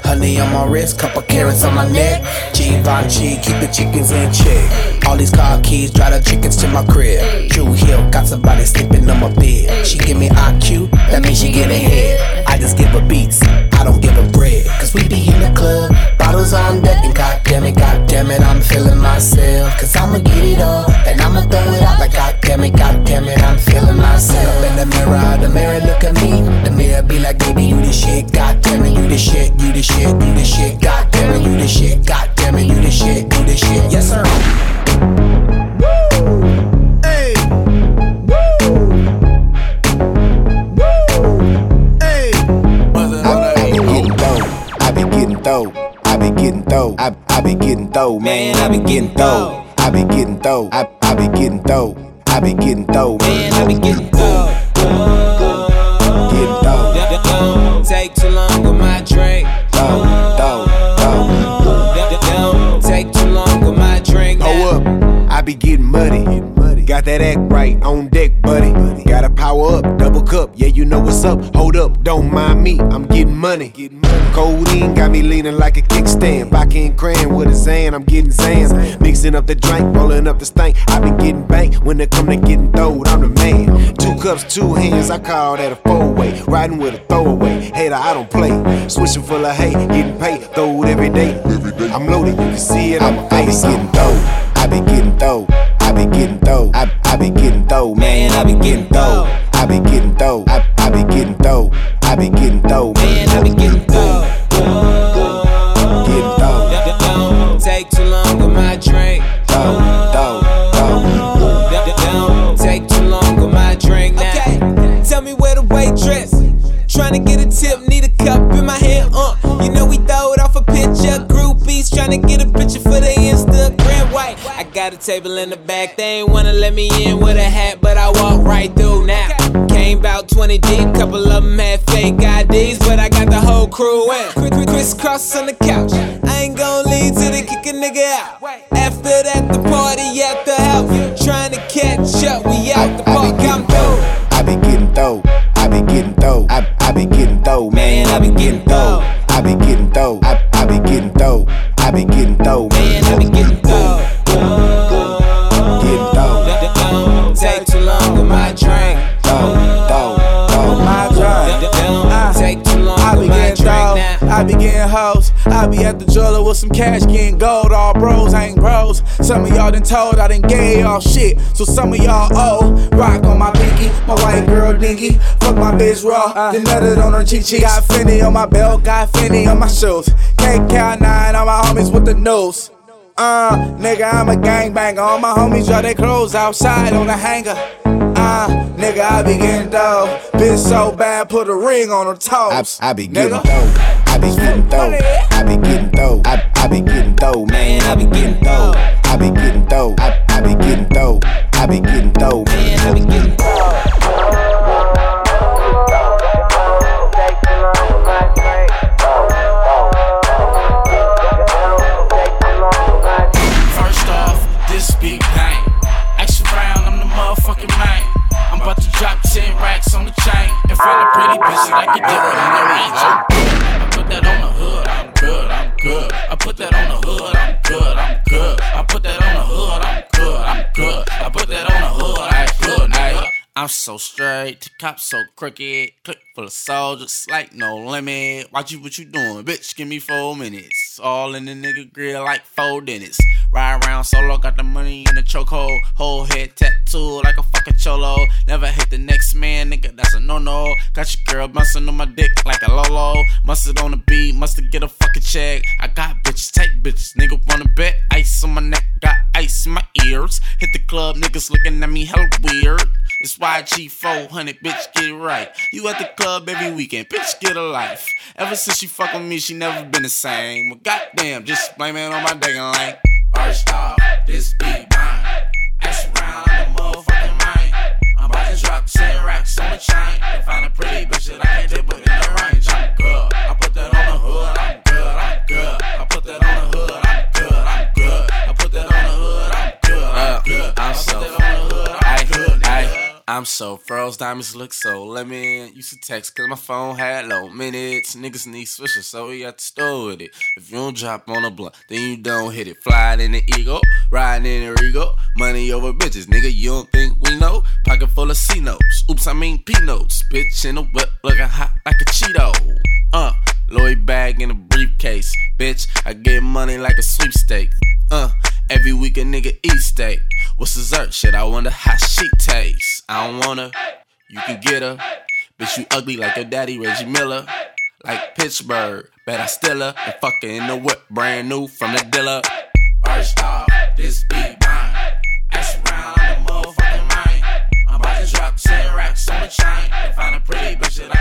Honey on my wrist, couple carats on my neck. Givenchy, keep the chickens in check. All these car keys, drive the chickens to my crib. True Hill, got somebody sleeping on my bed. She give me IQ, that means she get ahead. I just give her beats, I don't give her bread. Cause we be in the club, bottles on deck, and goddamn it, goddamn it, I'm feeling myself. Cause I'ma get it up, and I'ma throw it out like goddamn it, goddamn it, I'm feeling myself. Up in the mirror, the mirror look at me. The mirror be like, baby, you the shit, goddamn it, you the shit, you the shit, you the shit, goddamn it, you the shit, goddamn it, you the shit, you the shit. Yes, sir. Be getting dope. I, I be getting dope, man. I be getting dope. I be getting dope. I, I be getting dope. I be getting dope, man. I be getting dope. Getting dope. Don't take too long with my drink. Dope, dope, dope. Don't take too long with my drink. Hold up, I be getting muddy. Got that act right on deck, buddy. Gotta power up, double cup, yeah, you know what's up. Hold up, don't mind me, I'm getting money. Codeine got me leaning like a kickstand. Backy and crayon with a Zan, I'm getting Zans. Mixing up the drink, rolling up the stank. I been getting banked when it come to getting throwed, I'm the man. Two cups, two hands, I call that a four way. Riding with a throwaway, hater, I don't play. Switching full of hate, getting paid, throw it every day. I'm loaded, you can see it on my I be face. getting dope. I be getting dope. I be getting dope. I, I be getting dope, man. I be getting dope. I be getting dope. I, I be getting dope. I be getting dope, man. I be getting dope. Getting dope. Don't take too long with my drink. Dope, dope, dope. Don't take too long with my drink now. Okay, tell me where the waitress. Trying to get a tip, need a cup in my hand, uh. You know we throw it off a picture. Groupies trying to get a table in the back. They ain't wanna let me in with a hat, but I walk right through now. Came about 20 deep, couple of them had fake IDs, but I got the whole crew in. Quick, quick, crisscross on the couch. I ain't gon' leave till they kick a nigga out. After that, the party at the house. Trying to catch up, we out the park. I'm through. I be getting dope. I be getting dope. I, I be getting dope, man. I be getting dope. I be getting dope. I, I be getting dope. I be getting dope, man. I be getting. I be getting hoes. I be at the jeweler with some cash, getting gold. All bros ain't bros. Some of y'all done told I done gave y'all shit. So some of y'all owe. Rock on my pinky, my white girl dinky. Fuck my bitch raw, then nutted on her cheek cheek. Got Fendi on my belt, got Fendi on my shoes. KK9 on my homies with the news. Uh, nigga, I'm a gangbanger. All my homies draw their clothes outside on the hanger. Uh, nigga, I be getting dough. Bitch so bad, put a ring on her toes. I, I be getting Nigga. I be getting though. I be getting though. I, I be getting though, man. I be getting though. I be getting though. I, I be getting though. I be getting though, man. I be getting First off, this big bang. Action Brown, I'm the motherfucking man. I'm about to drop 10 racks on the chain. In front of pretty bitches, I could give her in the range. That on the hood, I'm good, I'm good. I put that on the hood, I'm good, I'm good. I put that on the hood, I'm good, I'm good. I put that on the hood, I'm good, nigga. I'm so straight, cops so crooked, clip full of soldiers, like no limit. Watch you what you doing, bitch. Give me four minutes. All in the nigga grill like four dentists. Ride around solo, got the money in the chokehold. Whole head tattooed like a fucking cholo. Never hit the next man, nigga. That's a no no. Got your girl bouncing on my dick like a lolo. Mustard on the beat, mustard get a fucking check. I got bitches, take bitches, nigga wanna bet. Ice on my neck, got ice in my ears. Hit the club, niggas looking at me hella weird. It's YG 400, bitch, get it right. You at the club every weekend, bitch, get a life. Ever since she fuck with me, she never been the same. Well, goddamn, just blame it on my dating lane. First off, this be mine. Ask around the motherfucking mind. I'm about to drop 10 racks on the chain. And find a pretty bitch that I can dip it in the range. I'm so froze, diamonds look so lemon. Used to text cause my phone had low minutes. Niggas need switches, so we got to store with it. If you don't drop on a blunt, then you don't hit it. Flying in the ego, riding in the Rego. Money over bitches, nigga, you don't think we know? Pocket full of C notes, oops, I mean P notes. Bitch in a whip, looking hot like a Cheeto. Uh, Lloyd bag in a briefcase. Bitch, I get money like a sweepstake. Uh, every week a nigga eat steak. What's dessert? Shit, I wonder how she tastes. I don't wanna, you can get her. Bitch, you ugly like your daddy, Reggie Miller. Like Pittsburgh, bet I still her. And fuck her in the whip, brand new from the dealer. First off, this be mine. Ask around the motherfucking mind. I'm about to drop 10 racks on the chain. And find a pretty bitch that I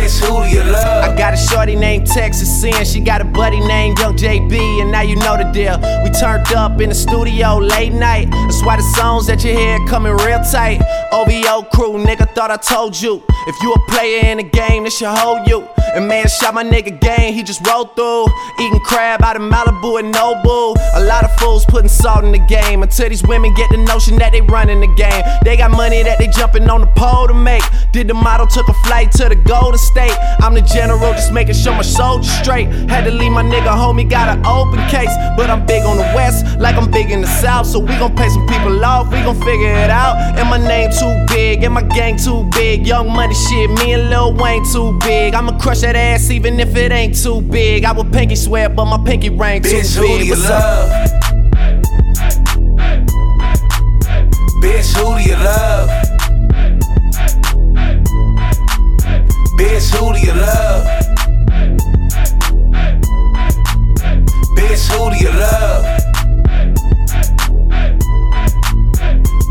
Bitch, who do you love? I got a shorty named Texas Sin. She got a buddy named Young JB, and now you know the deal. We turned up in the studio late night. That's why the songs that you hear coming real tight. OVO crew, nigga, thought I told you. If you a player in the game, this should hold you. And man, shot my nigga game, he just rolled through. Eating crab out of Malibu and Nobu. A lot of fools putting salt in the game until these women get the notion that they running the game. They got money that they jumping on the pole to make. Did the model, took a flight to the Golden State. I'm the general, just making sure my soldiers straight. Had to leave my nigga homie, got an open case. But I'm big on the west, like I'm big in the south. So we gon' pay some people off, we gon' figure it out. And my name too big, and my gang too big. Young money shit, me and Lil Wayne too big. I'ma crush that ass even if it ain't too big. I would pinky swear, but my pinky ring too Bitch, who big. do you What's up? love? Bitch, who do you love? Bitch, who do you love? Bitch, who do you love?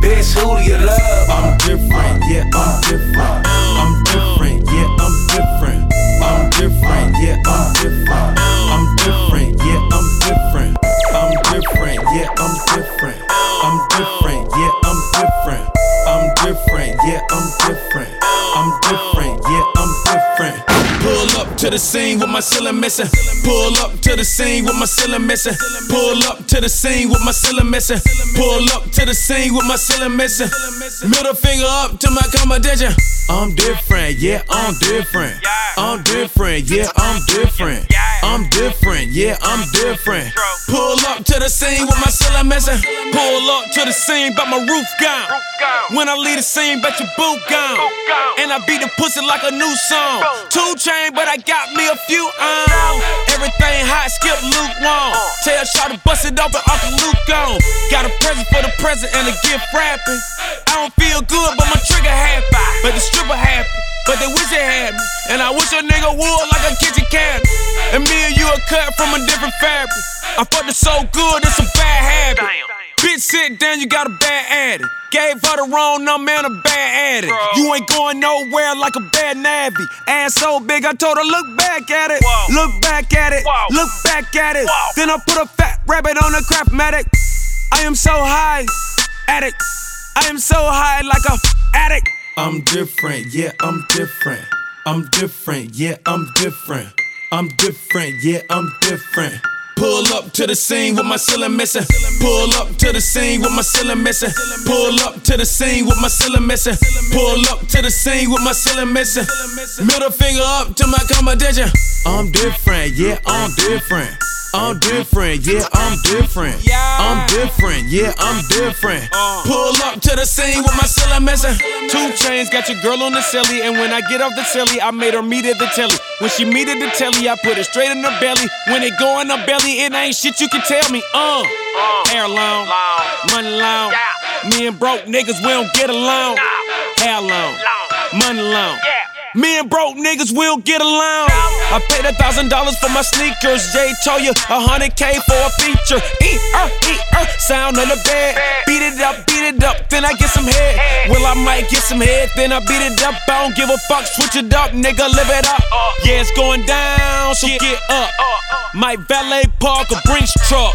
Bitch, who do you love? I'm different, yeah, I'm different. I'm different, yeah, I'm different. I'm different, yeah, I'm different. I'm different, yeah, I'm different. To the scene with my ceiling missing. Pull up to the scene with my ceiling missing. Pull up to the scene with my ceiling missing. Pull up to the scene with my ceiling missing. Middle finger up to my competition. I'm different, yeah, I'm different. I'm different, yeah, I'm different. I'm different, yeah, I'm different. Pull up to the scene with my ceiling missing. Pull up to the scene, but my roof gone. When I leave the scene, bet your boot gone. And I beat the pussy like a new song. Two chain, but I got me a few on. Everything hot, skip lukewarm. Tell Shaw to bust it open, Uncle Luke gone. Got a present for the present and a gift wrapping. I don't feel good, but my trigger happy. But the stripper happy. But they wish they had me. And I wish a nigga would like a kitchen cabinet. And me and you are cut from a different fabric. I fucked it so good, it's a bad habit. Bitch, sit down, you got a bad addict. Gave her the wrong number and a bad addict. You ain't going nowhere like a bad navvy. Ass so big, I told her, look back at it. Look back at it. Look back at it. Then I put a fat rabbit on a crap medic. I am so high, addict. I am so high like a addict. I'm different, yeah, I'm different. I'm different, yeah, I'm different. I'm different, yeah, I'm different. Pull up to the scene with my ceiling missing. Pull up to the scene with my ceiling missing. Pull up to the scene with my ceiling missing. Pull up to the scene with my ceiling missing. Middle finger up to my competition. I'm different, yeah, I'm different. I'm different, yeah, I'm different. I'm different, yeah, I'm different. Pull up to the scene with my ceiling missing. 2 Chainz, got your girl on the celly, and when I get off the telly, I made her meet at the telly. When she meet at the telly, I put it straight in her belly. When it go in her belly, it ain't shit you can tell me. Uh, hair long, money long. Me and broke niggas, we don't get along. Hair long, money long. Me and broke niggas will get along. I paid a thousand dollars for my sneakers. Jay told you a hundred K for a feature. Eat er, eat er, sound on the bed. Beat it up, beat it up, then I get some head. Well, I might get some head, then I beat it up. I don't give a fuck, switch it up, nigga, live it up. Yeah, it's going down, so get up. Might valet park a Brinks truck.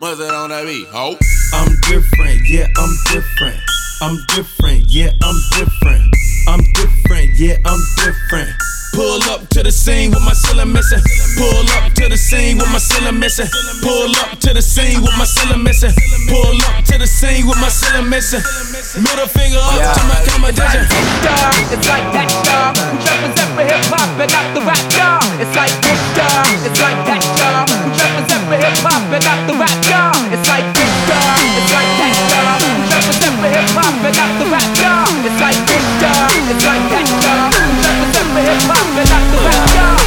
What's that on that beat? Oh. I'm different, yeah, I'm different. I'm different, yeah, I'm different. I'm different, yeah, I'm different. Pull up to the scene with my ceiling missing. Pull up to the scene with my ceiling missing. Pull up to the scene with my ceiling missing. Pull up to the scene with my ceiling missing. Middle finger up to my competition. It's like that star. Represent for hip hop and not the rap star. It's like this star. It's like that star. Represent for hip hop and not the rap star. It's like this star. It's like that star. Represent for hip hop and not the rap star. It's like this star. It's like that star. Hip hop and not the star.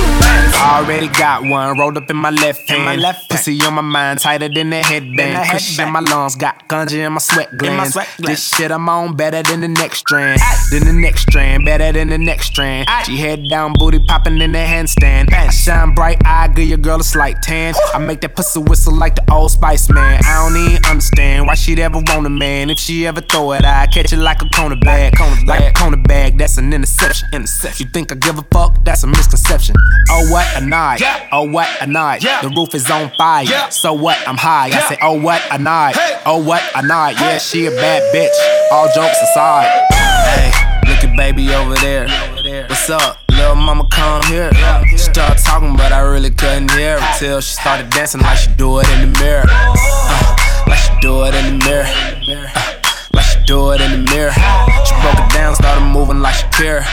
Already got one rolled up in my left hand. Pussy on my mind, tighter than the headband. Kush in my lungs, got ganja in my sweat glands. This shit I'm on better than the next strand. Than the next strand, better than the next strand. She head down, booty popping in the handstand. I shine bright, I give your girl a slight tan. I make that pussy whistle like the old Spice Man. I don't even understand why she'd ever want a man. If she ever throw it, I catch it like a cornerback. Like a cornerback, that's an interception. Interception. You think I give a fuck? That's a misconception. Oh what a night. Oh what a night. The roof is on fire. So what? I'm high. I say oh what a night. Oh what a night. Yeah, she a bad bitch. All jokes aside. Hey, look at baby over there. What's up? Little mama come here. She started talking, but I really couldn't hear her till she started dancing like she do it in the mirror. Uh, like she do it in the mirror. Uh, like she do it in the mirror. She broke it down, started moving like she care.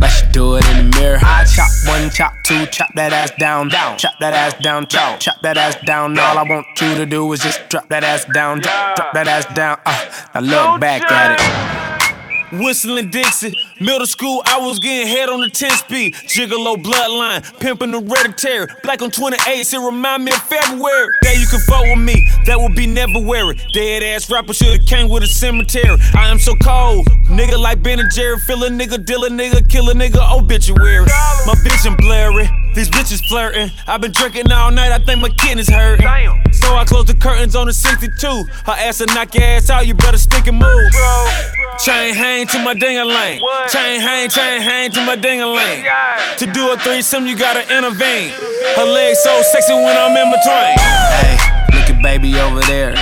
Like she do it in the mirror. I chop one, chop two, chop that ass down, down. Chop that ass down, chop, chop that ass down. All I want you to do is just drop that ass down, drop, drop that ass down. Uh, now look back at it. Whistling Dixie, middle school, I was getting head on the 10 speed. Gigolo bloodline, pimping the hereditary. Black on 28, it remind me of February. Yeah, you can fuck with me, that would be never weary. Dead ass rapper should've came with a cemetery. I am so cold, nigga like Ben and Jerry. Fill a nigga, deal a nigga, kill a nigga, obituary. My bitch and blurry, these bitches flirting. I've been drinking all night, I think my kidneys hurting. So I close the curtains on the 62. Her ass will knock your ass out, you better stick and move. Chain hang to my ding-a-ling. Chain hang, chain hang to my ding-a-ling. To do a threesome, you gotta intervene. Her legs so sexy when I'm in between. Hey, look at baby over there.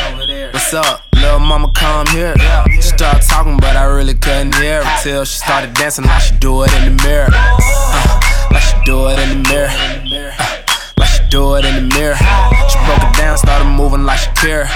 What's up? Little mama come here. She started talking, but I really couldn't hear her till she started dancing like she do it in the mirror. Uh, like she do it in the mirror. Uh, like she do it in the mirror. She broke it down, started moving like Shakira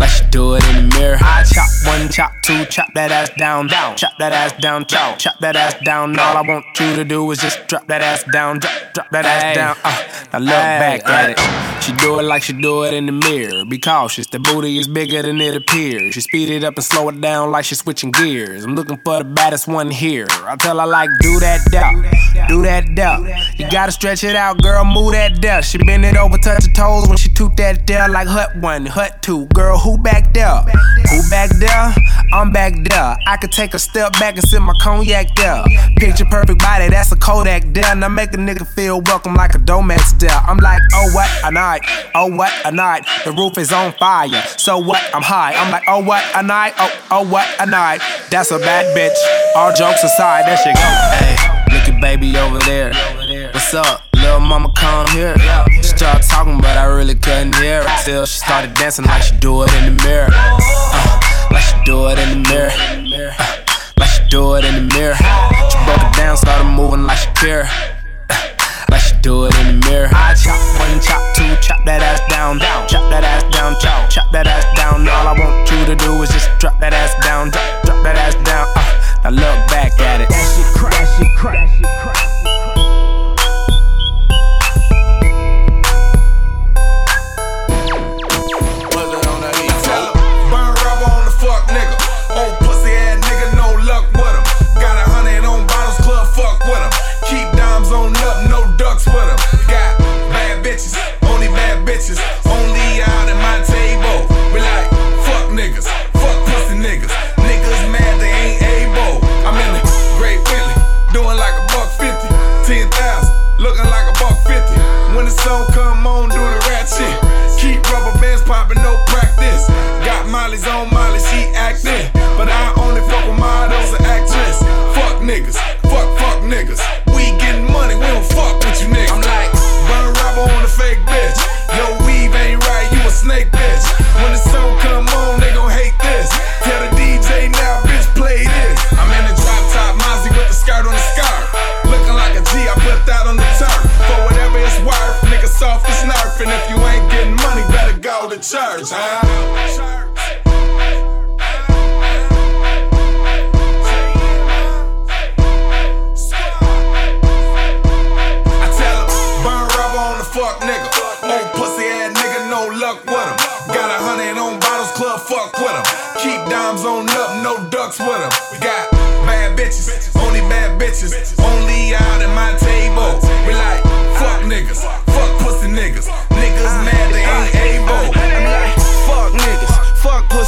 like she do it in the mirror. I chop one, chop chop that ass down, down, chop that ass down, chop, chop that ass down. All I want you to do is just drop that ass down, drop, drop that ass down. Uh, now look back at it. She do it like she do it in the mirror. Be cautious, the booty is bigger than it appears. She speed it up and slow it down like she's switching gears. I'm looking for the baddest one here. I tell her like, do that down, do that down. You gotta stretch it out, girl, move that down. She bend it over, touch her toes when she toot that down like hut one, hut two. Girl, who back there? Who back there? I'm back there. I could take a step back and sip my cognac there. Picture perfect body, that's a Kodak there. Now make a nigga feel welcome like a Domex there. I'm like, oh what a night, oh what a night. The roof is on fire, so what? I'm high. I'm like, oh what a night, oh oh what a night. That's a bad bitch. All jokes aside, that shit go. Hey, look at baby over there. What's up? Little mama come here. She started talking, but I really couldn't hear her. Till she started dancing like she do it in the mirror. Uh, do it in the mirror. Uh, like she do it in the mirror. She broke it down, started moving like Shakira. Uh, like she do it in the mirror. I chop one, chop two, chop that ass down, down, chop that ass down, chop, chop that ass down. All I want you to do is just drop that ass down, drop, drop that ass down. Uh, now look back at it. That shit crack, that shit crack, that shit crack. Huh? I tell him, burn rubber on the fuck nigga. Old pussy ass nigga, no luck with him. Got a hundred on bottles, club fuck with him. Keep dimes on up, no ducks with him. Got bad bitches, only bad bitches. Only out at my table. We like, fuck niggas, fuck pussy niggas. Niggas mad they ain't able.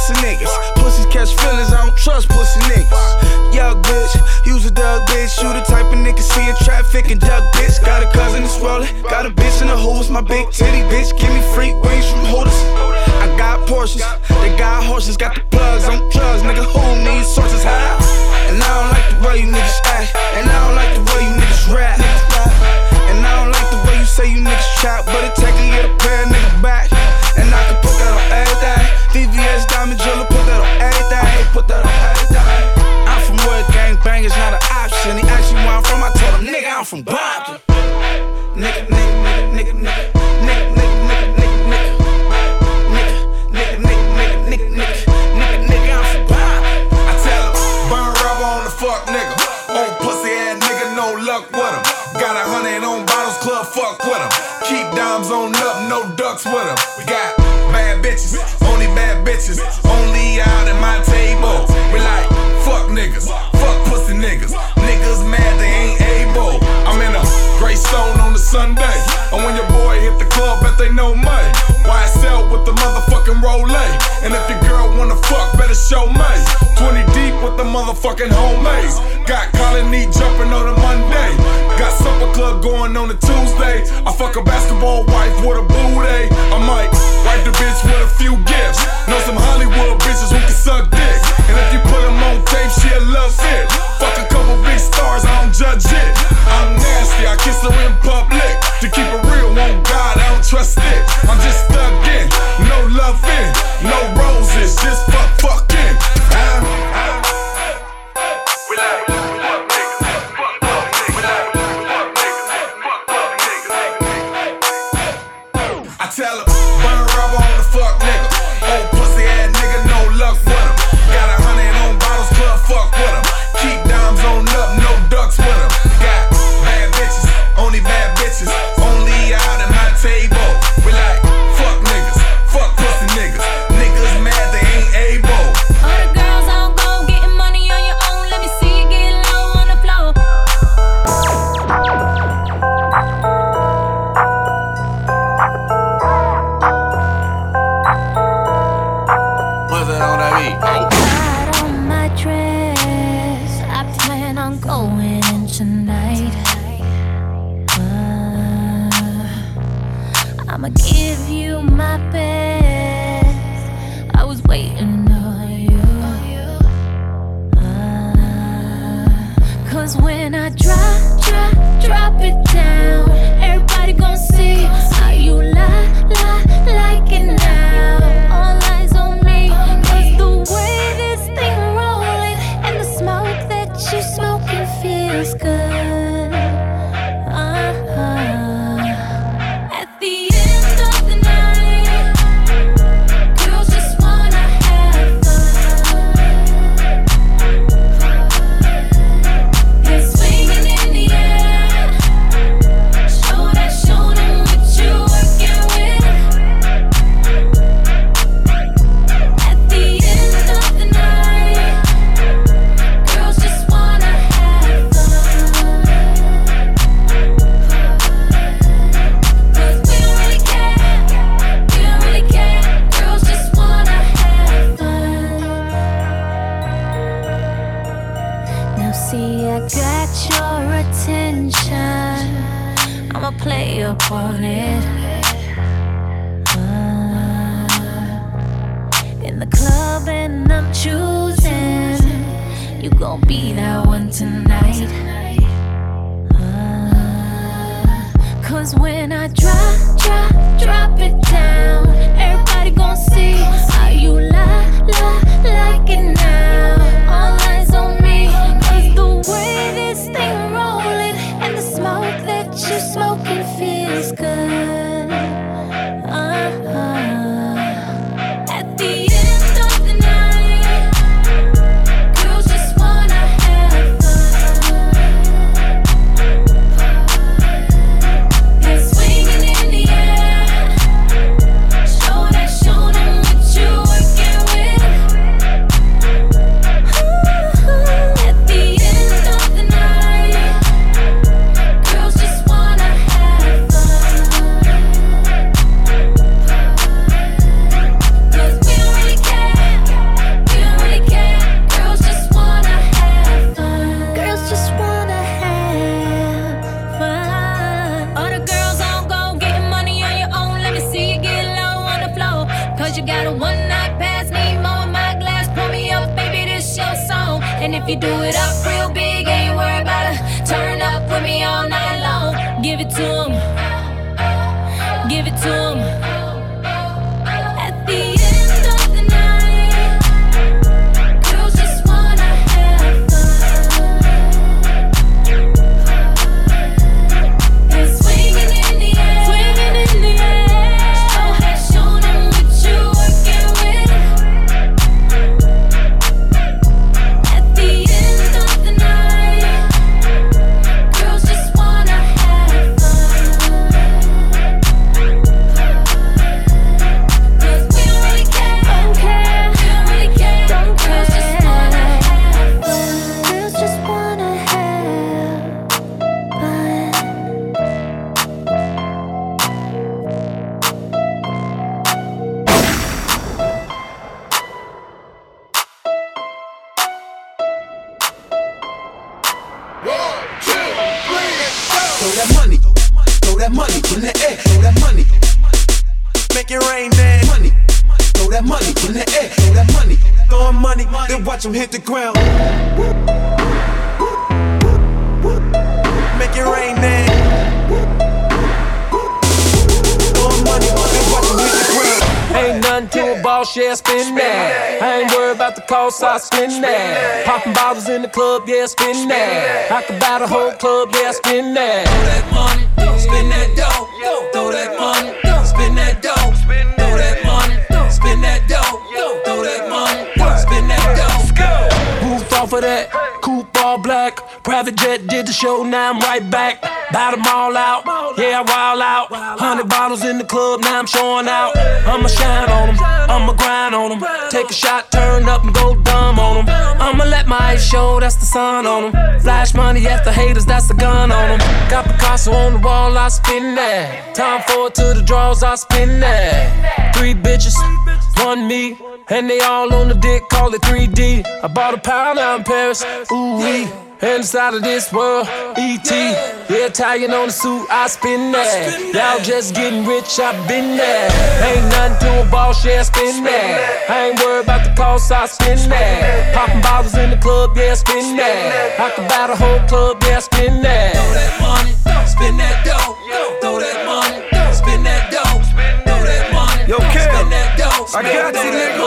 Pussy niggas. Pussies catch feelings, I don't trust pussy niggas. Young bitch, use a dug bitch. You the type of nigga see in traffic and duck bitch. Got a cousin that's rolling, got a bitch in the hooves. My big titty bitch, give me free wings from Hooters. I got Porsches, they got horses, got the plugs on drugs. Nigga, who needs sources high? And I don't like the way you niggas act, and I don't like the way you niggas rap. And I don't like the way you say you niggas trap, but it take a year to I'm from Bob. Nigga, nigga, nigga, nigga, nigga, nigga, nigga. Got a hundred on bottles, club fuck with him. Keep dimes on up, no ducks with him. Motherfucking homies. Got colony jumping on a Monday. Got supper club going on a Tuesday. I fuck a basketball wife with a booty. I might wipe the bitch with a few gifts. Know some Hollywood bitches who can suck dick. And if you put them on tape, she'll love it. Fuck a couple big stars, I don't judge it. I'm nasty, I kiss her in public. To keep it real, won't God, I don't trust it. That money in the air, throw that money. Make it rain, man. Money, throw that money in the air, throw that money. Throwing money, then watch them hit the ground. Make it rain, man. Throwing money, then watch them hit the ground. Ain't nothing to a boss, yeah, spin that. I ain't worried about the cost, I spin that. Popping bottles in the club, yeah, spin that. I could buy the whole club, yeah, spin that. Throw that money, spin that dough. Throw that money, spin that dough. Throw that money, spin that dough. Throw that money, spin that dough. Roof off of that, all black. Private jet did the show, now I'm right back. Bout them all out, yeah, I wild out. Hundred bottles in the club, now I'm showing out. I'ma shine on them, I'ma grind on them. Take a shot, turn up and go dumb on them. I'ma let my eyes show, that's the sun on them. Flash money after haters, that's the gun on them. Got Picasso on the wall, I spin that. Time forward to the draws, I spin that. Three bitches, one me. And they all on the dick, call it 3D. I bought a pound out in Paris, ooh wee. Inside of this world, ET, yeah, Italian on the suit, I spin that. Y'all just getting rich, I been there. Ain't nothing to a ball, share, spin that. I ain't worried about the cost, I spin that. Popping bottles in the club, yeah, spin that. I can buy the whole club, yeah, spin that. Throw that money, spin that dough. Throw that money, spin that dough. Throw that money, Yo, Kev, spin that dough. I got Throw you, that nigga.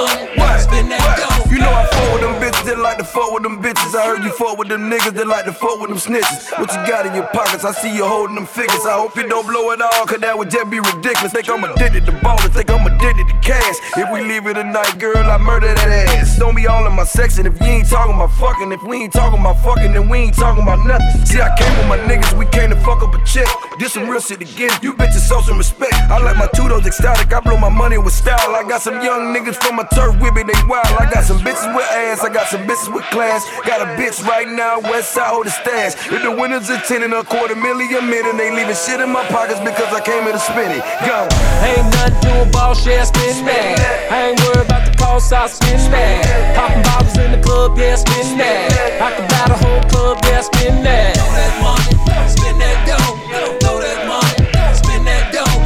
Fuck with them bitches. I heard you fuck with them niggas that like to fuck with them snitches. What you got in your pockets? I see you holding them figures. I hope you don't blow it all, cause that would just be ridiculous. Think I'm addicted to ballers, think I'm addicted to cash. If we leave it tonight, girl, I murder that ass. Don't be all in my section if you ain't talking about fucking. If we ain't talking about fucking, then we ain't talking about nothing. See, I came with my niggas, we came to fuck up a check. This some real shit again. You bitches show some respect. I like my tutos ecstatic, I blow my money with style. I got some young niggas from my turf with me, they wild. I got some bitches with ass, I got some bitches with class. Got a bitch right now, west side hold the stash. If the winners are 10 and a quarter million a minute, they leaving shit in my pockets because I came here to spend it. Go. Ain't nothing to a ball, share, spin that. I ain't worried about the cost, I spin that. Popping bottles in the club, yeah, spin that. I can buy the whole club, yeah, spin that. Throw that money, spin that dough. Throw that money, spin that dough.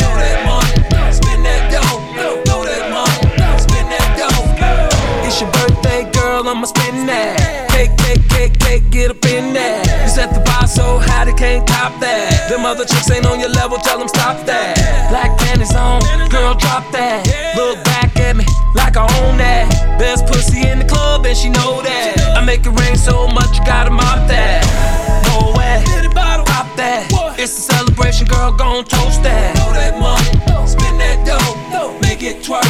Throw that money, spin that dough. Throw that money, spin that dough. It's your birthday, girl, I'ma spin that. Cake, cake, cake, cake, get up in that. You set the bar so high, they can't top that. Them other chicks ain't on your level, tell them stop that. Black panties on, girl, drop that. Look back at me like I own that. Best pussy in the club, and she know that. I make it rain so much, you gotta mop that. No way, pop that. It's a celebration, girl, gon' toast that. Throw that money, spin that dough. Make it twerk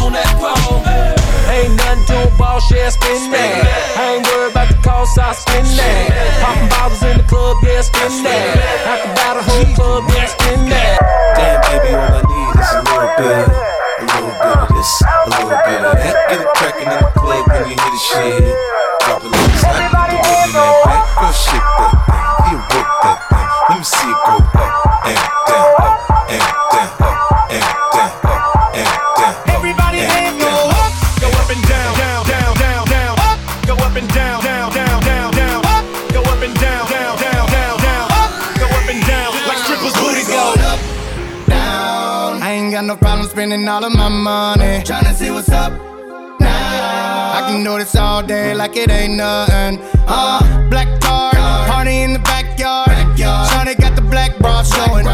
on that pole. Ain't nothing to a ball, share, spin that. I ain't worried about the cost, I spin that. Popping bottles in the club, yeah, spin that. I can buy the whole club, yeah, spin that. Damn, baby, all I need is a little bit, a little bit of this, a little bit of that. Get it crackin' in the club when you hear the shit. Like it ain't nothing. Uh, black card, party in the backyard. Shawty got the black bra showing.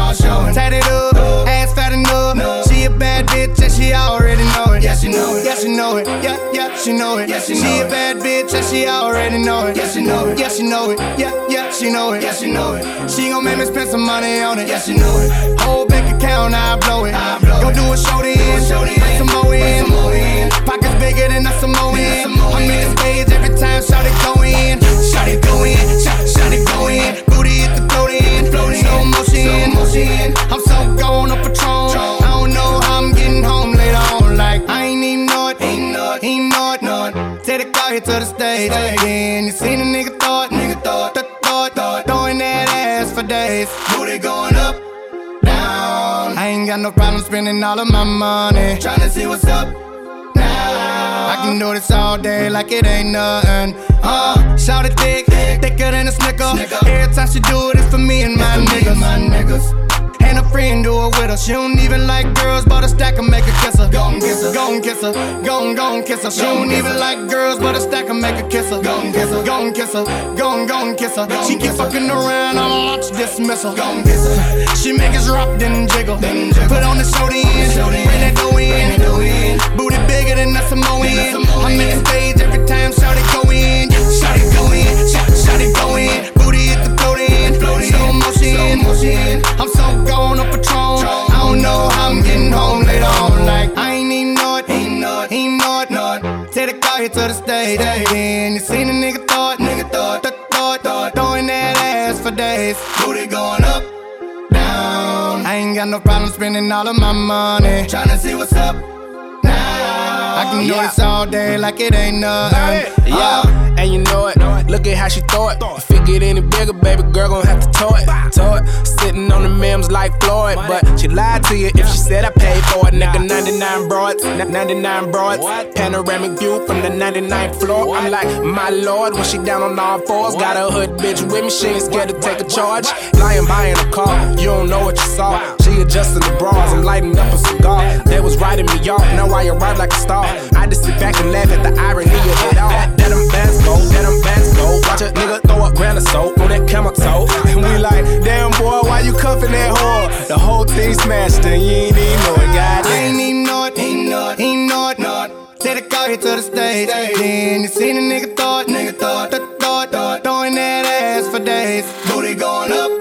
Tatted up, ass fat enough. She a bad bitch and she already know it. Yeah, she know it. Yeah, she know it. Yeah, yeah, she know it. Yeah, she, know she a bad bitch and she already know it. Yeah, she know it. Yeah, she know it. Yeah, yeah, she know it. She it. Gon' make me spend some money on it. Yeah, she know it. Whole bank account, I blow it. I blow Go do a show then. Bring some more in. Pockets bigger than a Samoan. I'm in the stage every time Shawty go in. Shawty go in. Shawty, Shawty go in. Booty hit the float in. Slow motion. I'm so gone on Patron. I don't know how I'm getting home later on. Like I ain't even know it. Ain't know it. Ain't know it. Know it. Take the car here to the stage. Again, you seen a nigga thought. Nigga Booty going up. Down. I ain't got no problem spending all of my money. Tryna see what's up now. I can do this all day like it ain't nothing. Uh, shout it thick, thicker than a snicker. Every time she do it, it's for me and my niggas. My niggas. Friend do it with her. She don't even like girls, but a stack and make her kiss her. Go and kiss her, go and kiss her, go and go and kiss her. She don't even like girls, but a stack and make her kiss her. Go and kiss her, go and kiss her, go and go and kiss her. She keep fucking around, I'ma launch dismissal. Go and kiss her. She make us rock, then jiggle. then Put on the show in, bring that dough in. Booty bigger than a Samoan. I'm in the stage every time Shawty go in. Shawty go in, Shawty, Shawty go in. Motion. I'm so gone on Patron. I don't know how I'm getting home later on. Like I ain't even know it, ain't know it, ain't know know. Take the car here to the stage. Then you seen a nigga thought, nigga thought, th- thought, thought, throwing that ass for days. Booty going up, down. I ain't got no problem spending all of my money. Tryna see what's up. I can do this all day like it ain't nothing. Yeah, and you know it. Look at how she throw it. If it get any bigger, baby girl gon' have to tow it. Tow it. Sitting on the memes like Floyd, but she lied to you if she said I paid for it. Nigga, 99 broads, 99 broads. Panoramic view from the 99th floor. I'm like, my lord, when she down on all fours. Got a hood bitch with me, she ain't scared to take a charge. Lying buying a car, you don't know what you saw. She adjusting the bras, I'm lighting up a cigar. They was writing me off, now I arrive like a star. I just sit back and laugh at the irony of it all. That them bands go, that them bands go. Watch a nigga throw a grand of soap on that camel toe. And we like, damn boy, why you cuffing that whore? The whole thing smashed and you ain't even know it, goddamn. I ain't even know it, ain't know it, ain't know it, know it. Take the car here to the stage. Then you seen a nigga thought, nigga thought, thought, thought, thought, throwing that ass for days. Booty going up,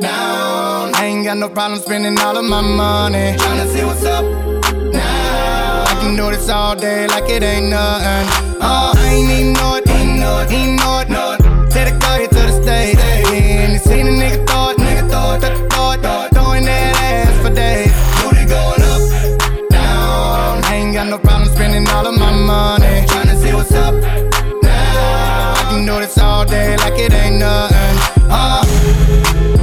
down. I ain't got no problem spending all of my money. Tryna see what's up can do this all day like it ain't nothing. Oh, I ain't even know it, ain't it, ain't it, it. Take the car here to the stage. Then you seen a nigga thought, nigga thought, thought, thought, thought, throwing that ass for days. Booty going up, down. I ain't got no problem spending all of my money. Tryna see what's up now. I can do this all day like it ain't nothing. Oh.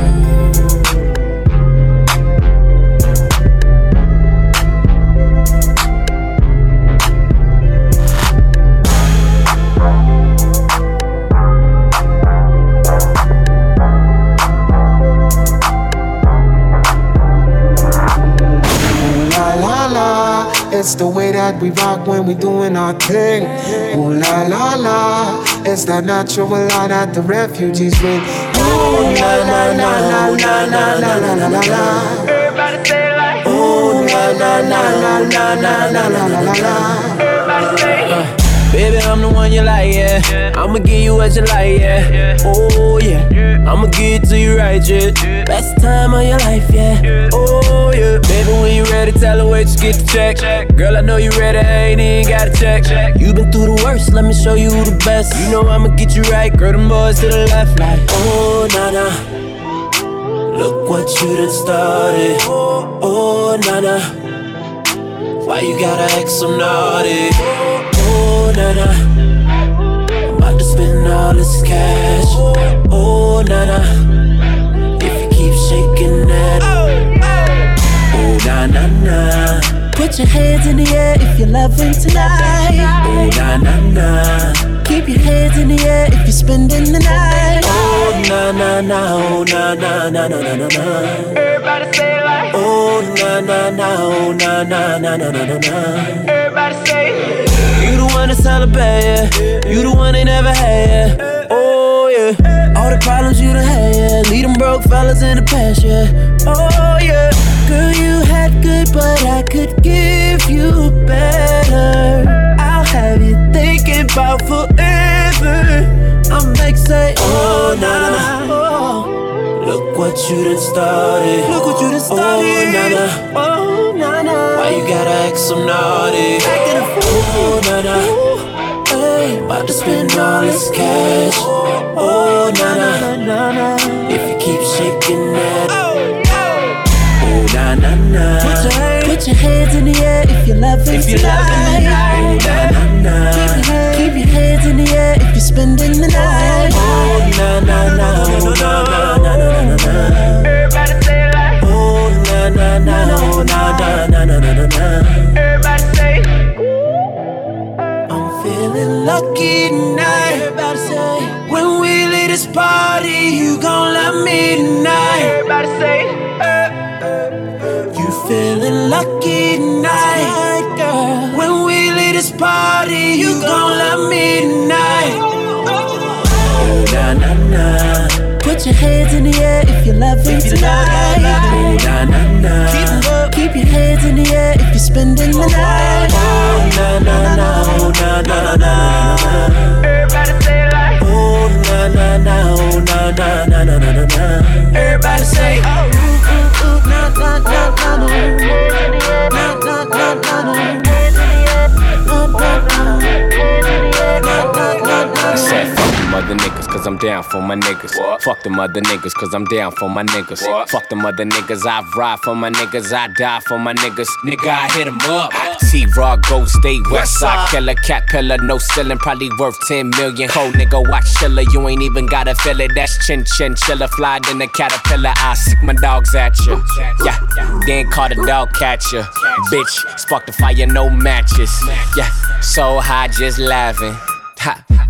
It's the way that we rock when we doing our thing. Ooh la la la, it's that natural law that the refugees bring. Ooh la la la la la la la la la la la. Everybody say it like Ooh la la la la la la la la la la la. Everybody say it. Baby, I'm the one you like, yeah. I'ma give you what you like, yeah. Oh, yeah. I'ma give it to you right, yeah. Best time of your life, yeah. Oh, yeah. Baby, when you ready, tell her where you get the check. Girl, I know you ready, I ain't even got to check. You been through the worst, let me show you the best. You know I'ma get you right, girl, them boys to the left, like, oh, nah, nah. Look what you done started. Oh, oh nah, nah. Why you gotta act so naughty? Oh, oh na na. I'm about to spend all this cash. Oh, oh na na. If you keep shaking that. Oh, na na na. Put your hands in the air if you're loving tonight. Oh, na na na. Keep your hands in the air if you're spending the night. Oh, na na na. Oh, na na na na na na na. Everybody say it like Oh, na na na. Oh, na na na na na na na. Everybody say it. You the one to celebrate, yeah. You the one they never had, yeah. Oh, yeah. All the problems you done had, yeah. Lead them broke fellas in the past, yeah. Oh, but I could give you better. I'll have you thinking about forever. I'm say, oh, nah, nah, nah. Oh. Look what you done started. Look what you done oh, started. Oh, nah, nah. Oh, nah, nah. Why you gotta act so naughty? Acting a fool. Oh, nah, nah. Hey, about to spend all this cash. Oh, nah, nah. If you keep shaking that. Put your hands in the air if you're loving if you're tonight. Loving na, na, Keep your hands in the air if you're spending the night. Oh na na na, oh na na na na na na. Everybody say it like. Oh na na na, oh na na na na na na. Lucky tonight. When we leave this party, you gon' love me tonight. Everybody say feeling lucky tonight, girl. When we leave this party, you gon' love me tonight. Ooh, na na na. Put your hands in the air if you love me tonight. Ooh, na na na. Keep, up, keep your hands in the air if you're spending the night. Oh, na na na, oh, na na na. Everybody say like. Oh, na na na, oh, na na na na na na. Everybody say. Set mother niggas, cause I'm down for my niggas. Fuck the mother niggas, cause I'm down for my niggas. Fuck the mother niggas, I ride for my niggas, I die for my niggas. Nigga, I hit 'em up. T Raw, Gold State, West Side Killer, Cat Pillar, no ceiling, probably worth 10 million. Cold nigga, watch chiller, you ain't even gotta feel it. That's chin chin, chiller, fly in the caterpillar. I sick my dogs at you. Yeah, then call the dog catcher. Bitch, spark the fire, no matches. Yeah, so high, just laughing. Ha.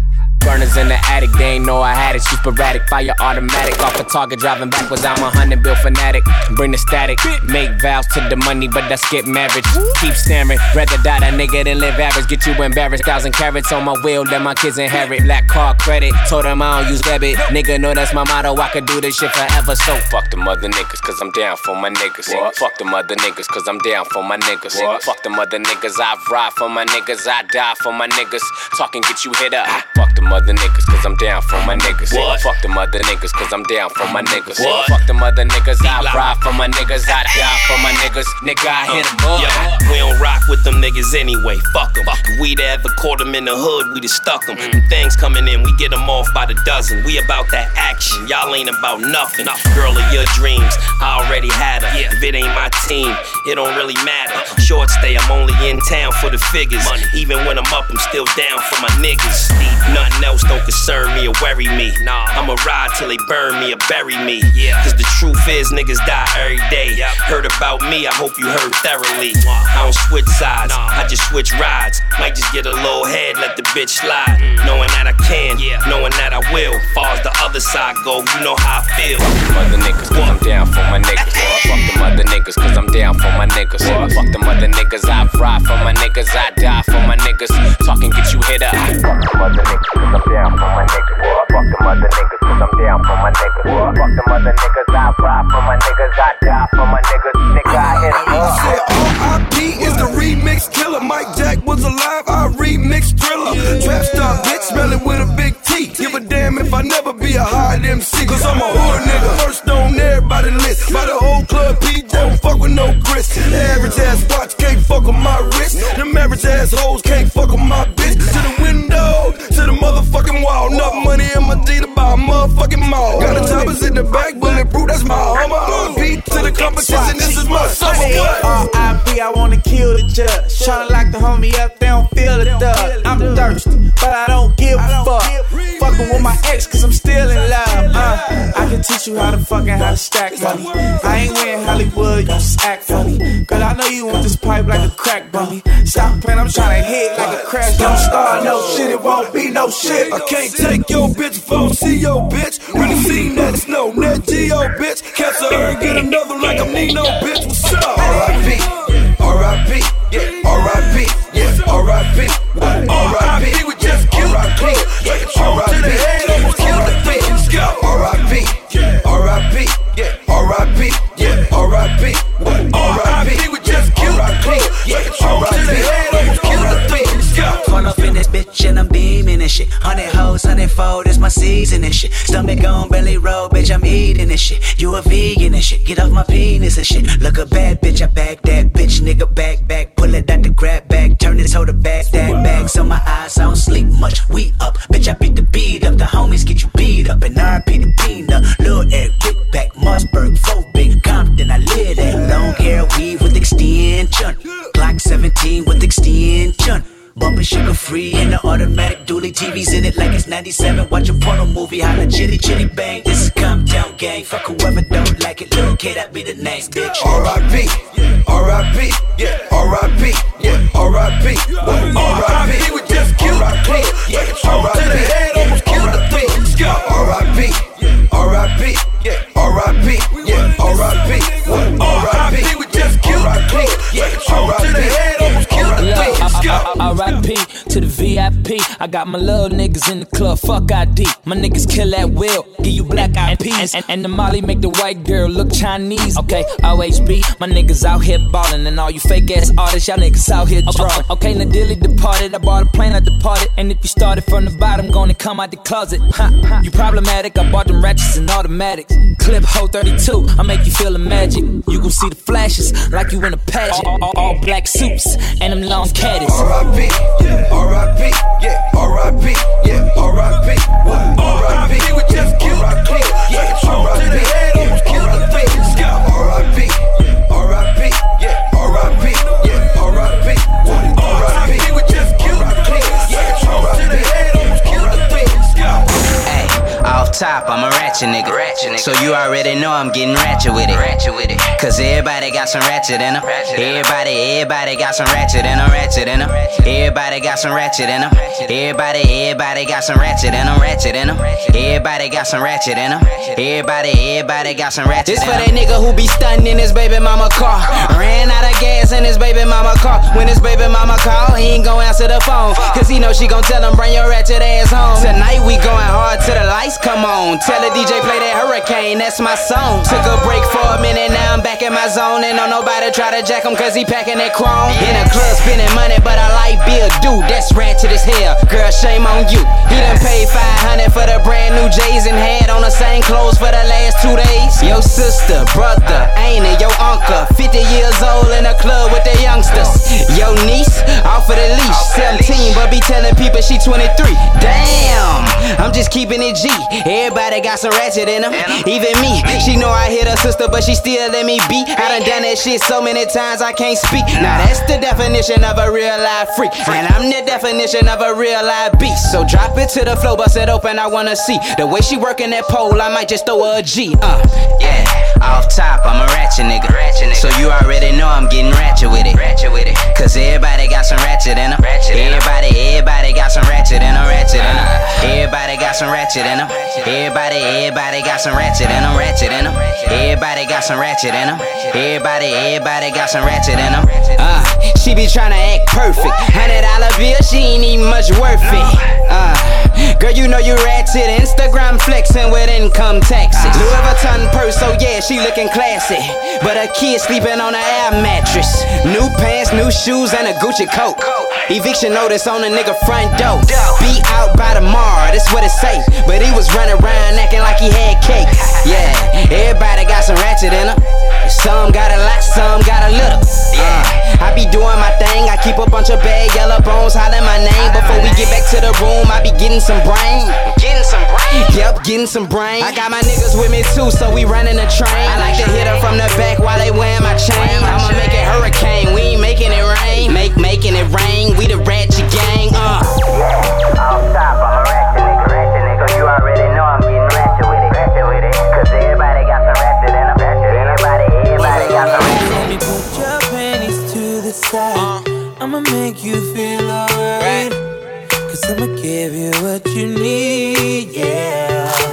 Burners in the attic, they ain't know I had it. Shoot sporadic, fire automatic. Off a target, driving backwards. I'm a hundred bill fanatic. Bring the static, make vows to the money, but I skip marriage. Keep staring, rather die that nigga than live average. Get you embarrassed. Thousand carats on my wheel, let my kids inherit. Black car credit, told them I don't use debit. Nigga know that's my motto, I could do this shit forever. So fuck the mother niggas, cause I'm down for my niggas. Fuck the mother niggas, cause I'm down for my niggas. Fuck the mother niggas, I ride for my niggas, I die for my niggas. Talking get you hit up. Fuck them other niggas, cause I'm down for my niggas. What? Fuck them other niggas, cause I'm down for my niggas. What? Fuck them other niggas, I ride for my niggas, I die for my niggas. Nigga, I hit 'em up. Yo, we don't rock with them niggas anyway. Fuck them. If we'd ever caught them in the hood, we'd have stuck them. Them things coming in, we get them off by the dozen. We about that action. Y'all ain't about nothing. Girl of your dreams, I already had her. If it ain't my team, it don't really matter. Short stay, I'm only in town for the figures. Money. Even when I'm up, I'm still down for my niggas. Nothing else don't concern me or worry me. Nah, I'ma ride till they burn me or bury me. Yeah. Cause the truth is, niggas die every day. Heard about me, I hope you heard thoroughly. I don't switch sides, I just switch rides. Might just get a little head, let the bitch slide. Mm. Knowing that I can, yeah. knowing that I will. Far as the other side go, you know how I feel. Fuck them other niggas, cause I'm down for my niggas. Fuck the mother niggas, cause I'm down for my niggas. Fuck the mother niggas, I ride for my niggas, I die for my niggas. Talking get you hit up. Fuck them other niggas, cause I'm down for my niggas. Fuck them other niggas, cause I'm down for my niggas. Fuck them other niggas, I ride for my niggas, I die for my niggas. Nigga, I hit up. Said R.I.P. is the remix killer. Mike Jack was alive, I remix thriller. Trap star bitch, smelling with a big T. Give a damn if I never be a hard MC. Cause I'm a hood nigga, first on everybody list. By the whole club, P don't fuck with no. The average ass watch can't fuck with my wrist. Them average ass hoes can't fuck with my bitch. To the window, to the motherfucking wall. Enough money in my D to buy a motherfucking mall. Got the choppers in the back, bulletproof, that's my armor. R.I.P. to the competition, this is my summer. R.I.P. I wanna kill the judge. Tryna lock the homie up, they don't feel the thug. I'm thirsty, but I don't give a fuck. Fucking with my ex, cause I'm still in love. Uh, I can teach you how to fucking how to stack money. I ain't wearing Hollywood, you just act funny. Girl, I know you want this pipe like a crack bummy. Stop playing, I'm tryna hit like a crash. Don't start no shit, it won't be no shit. I can't take your bitch if I don't see your bitch. Really seen that no net Geo bitch. Catch her and get another like I'm Nino bitch. What's up? R.I.P. R.I.P. Yeah, R.I.P. Yeah, R.I.P. R.I.P. up in this bitch and I'm beaming and shit. Hundred hoes, hundred fold, it's my season and shit. Stomach on belly roll, bitch, I'm eating and shit. You a vegan and shit. Get off my penis and shit. Look a bad bitch, I back that bitch, nigga, back, back. Pull it out the grab bag, turn it to the back, that bag. So my eyes, I don't sleep much. We up, bitch, I beat the beat up. The homies get you beat up. And RP the peanut. Lil Eric, Big Back, Mossberg, Faux Big Compton. I live that long hair weave with extension. Glock 17 with extension. Bumping sugar free in the automatic dually TVs in it like it's 97. Watch a porno movie, holla chitty chitty bang. This is Comptown gang. Fuck whoever don't like it. Little kid, that be the name, bitch. R.I.P. R.I.P. Yeah, R.I.P. Yeah, R.I.P. R.I.P. We just killed R.I.P. Yeah, R.I.P. to the head, almost killed the thing. R.I.P. R.I.P. Yeah, R.I.P. Yeah, R.I.P. R.I.P. We just killed R.I.P. Yeah, R.I.P. R.I.P. to the VIP. I got my little niggas in the club, fuck ID. My niggas kill at will, give you black eyed peas. And, and the Molly make the white girl look Chinese. Okay, OHB, my niggas out here ballin'. And all you fake ass artists, y'all niggas out here drawing. Okay, now Dilly departed, I bought a plane, I departed. And if you started from the bottom, gonna come out the closet. Ha, ha. You problematic, I bought them ratchets and automatics. Clip hole 32, I make you feel the magic. You gon' see the flashes like you in a pageant. All, all- all black suits and them long caddies. R.I.P. Yeah, R.I.P. Yeah, R.I.P. Yeah, R.I.P. What? R.I.P. Would just kill the beat. Yeah, true to the head, almost kill the beat. Scott, R.I.P. R.I.P. top, I'm a ratchet nigga. So you already know I'm getting ratchet with it. Ratchet with it. Cause everybody got some ratchet in them. Everybody, everybody got some ratchet in them. Ratchet in them. Everybody got some ratchet in them. Everybody, everybody got some ratchet in them. Ratchet in them. Everybody got some ratchet in them. Everybody, everybody got some ratchet. This for that nigga who be stunting in his baby mama car. Ran out of gas in his baby mama car. When his baby mama call, he ain't gon' answer the phone. Cause he know she gon' tell him, bring your ratchet ass home. Tonight we going hard till the lights come on. Tell the DJ play that hurricane, that's my song. Took a break for a minute, now I'm back in my zone. And don't nobody try to jack him cause he packing that chrome. In a club spending money, but I like Bill Dude, that's ratchet as hell. Girl, shame on you. He done paid 500 for the brand new J's and had on the same clothes for the last two days. Your sister, brother, ain't it? Your uncle, 50 years old in a club with the youngsters. Your niece, off of the leash, 17, but be telling people she 23. Damn, I'm just keeping it G. Everybody got some ratchet in them. Even me, she know I hit her sister, but she still let me be. I done done that shit so many times I can't speak. Now that's the definition of a real life freak. And I'm the definition of a real life beast. So drop it to the floor, bust it open, I wanna see. The way she working that pole, I might just throw her a G. Uh, yeah. Off top, I'm a ratchet nigga. So you already know I'm getting ratchet with it. Ratchet with it. Cause everybody got some ratchet in them. Everybody, everybody got some ratchet in them. Ratchet in them. Everybody got some ratchet in them. Everybody, everybody got some ratchet in them. Ratchet in them. Everybody got some ratchet in them. Everybody, everybody got some ratchet in them. Uh, she be tryna act perfect. Hundred dollar bill, she ain't even much worth it. Uh, girl, you know you ratchet. Instagram flexing with income taxes. Louis Vuitton purse, so yeah, she looking classy. But her kid sleeping on an air mattress. New pants, new shoes, and a Gucci coat. Eviction notice on a nigga front door. Be out by tomorrow, that's what it say. But he was running around acting like he had cake. Yeah, everybody got some ratchet in her. Some got a lot, some got a little. Uh, I be doing my thing. I keep a bunch of bad yellow bones hollering my name. Before we get back to the room, I be getting some brain. Getting some brain? Yep, getting some brain. I got my niggas with me too, so we running a train. I like to hit her from the back while they wearing my chain. I'ma make it hurricane. We ain't making it rain. Make making it rain. We the ratchet gang. Uh. I'ma make you feel alright. Cause I'ma give you what you need, yeah.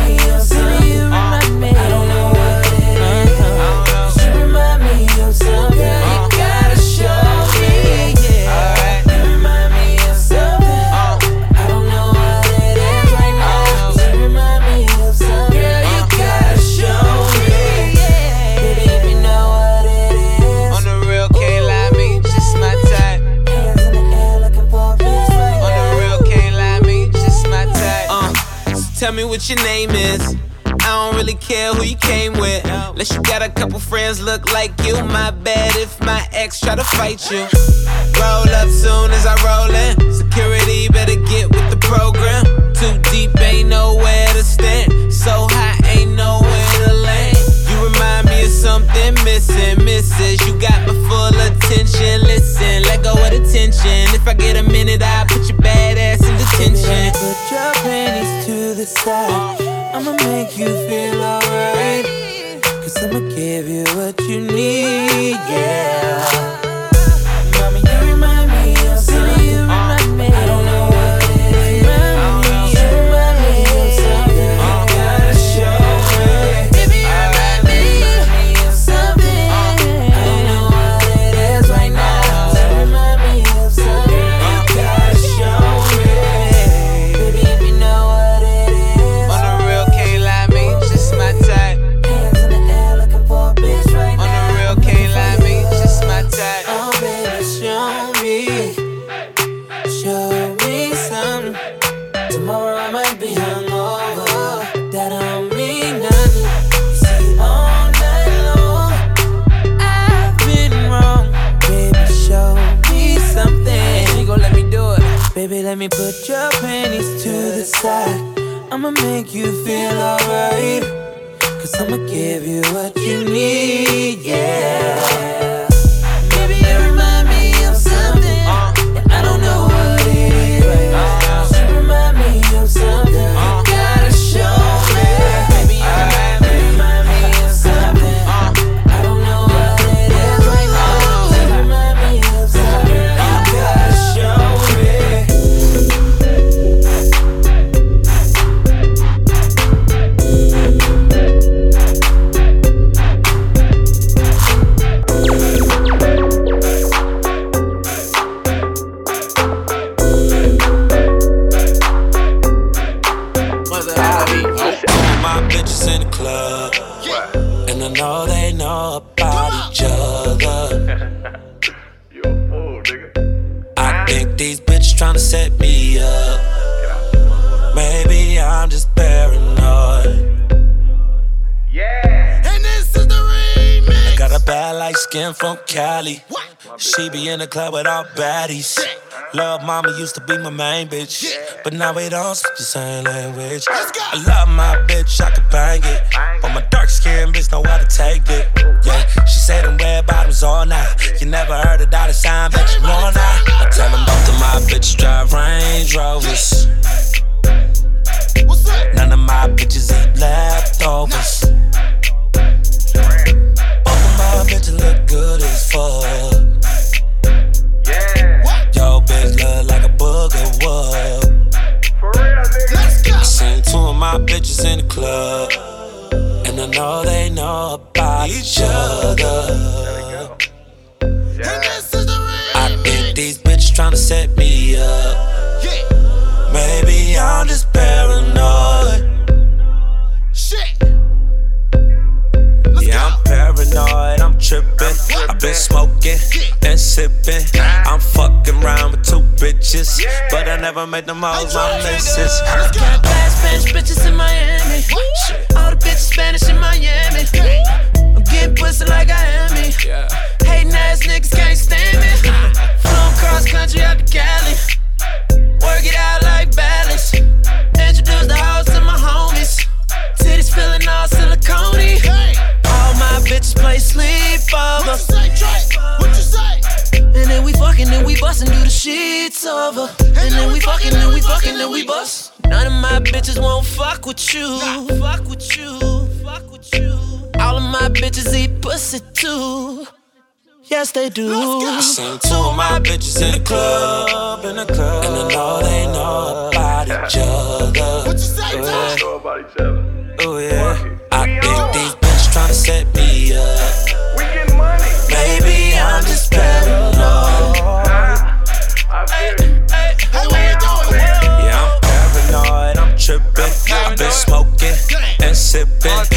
what your name is. I don't really care who you came with. Unless you got a couple friends look like you. My bad if my ex try to fight you. Roll up soon as I roll in. Security better you the club with all baddies. Love mama used to be my main bitch. But now we don't speak the same language. I love my bitch, I could bang it. But my dark skin bitch know how to take it. Yeah, she said them red bottoms all night. You never heard a dollar sign, bet you know now. I tell them both of my bitches drive Range Rovers. None of my bitches eat leftovers. Smoking and sipping. I'm fucking around with two bitches, but I never made them all my misses. Got bad Spanish bitches in Miami. All the bitches Spanish in Miami. I'm getting pussy like I am me. Hating ass niggas can't stand me. Flown cross country out to Cali. Work it out like balance. Introduce the house to my homies. Titties feeling all silicone. All my bitches play sleepover. What you say? And then we fucking, and we bustin', do the sheets over. And then we fucking, and we fucking, and we bust. None of my bitches won't fuck with you. Fuck with you. Fuck with you. All of my bitches eat pussy too. Yes, they do. I seen two of my bitches in the club, in the club, and I know they know about each other. What you say, Oh yeah. I think these bitches set me up. We money. Maybe I'm just paranoid. Yeah, I'm paranoid, I'm tripping. I've been smoking and sipping.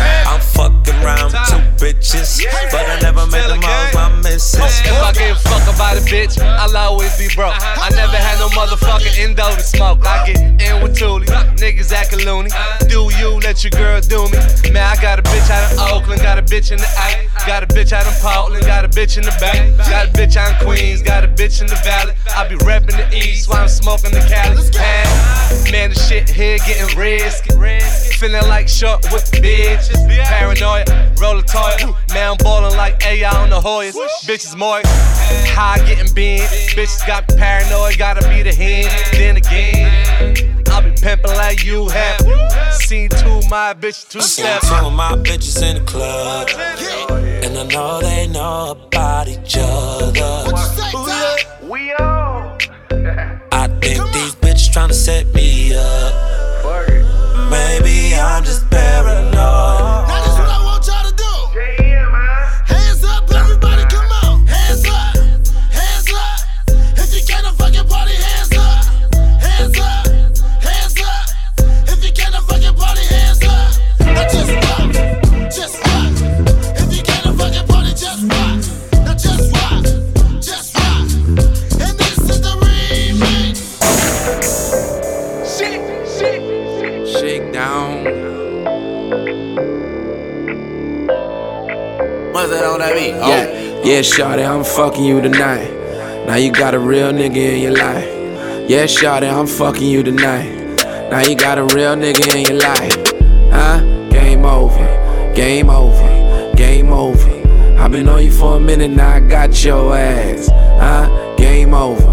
Bitches, but I never made them all my misses. If I give a fuck about a bitch, I'll always be broke. Uh-huh. I never had no motherfucking endo to smoke. I get in with Thule, niggas acting loony. Do you let your girl do me? Man, I got a bitch out of Oakland, got a bitch in the A, got a bitch out of Portland, got a bitch in the Bay, got a bitch out in Queens, got a bitch in the Valley. I be reppin' the East while I'm smoking the Cali. Man, man, the shit here getting risky. Feeling like short with bitches. bitch. Paranoid, roll a toy. Man, I'm ballin' like AI on the Hoyas. Bitches more high getting bent. Bitches got me paranoid, gotta be the hand. Then again, I'll be pimpin' like you have. Seen two of my bitches two Seen steps. two of my bitches in the club, and I know they know about each other. We all. I think these bitches tryna set me up. Maybe I'm just paranoid. That on that beat? Yeah, yeah, shawty, I'm fucking you tonight. Now you got a real nigga in your life. Yeah, shawty, I'm fucking you tonight. Now you got a real nigga in your life. Huh? Game over. Game over. Game over. I've been on you for a minute, now I got your ass. Huh? Game over.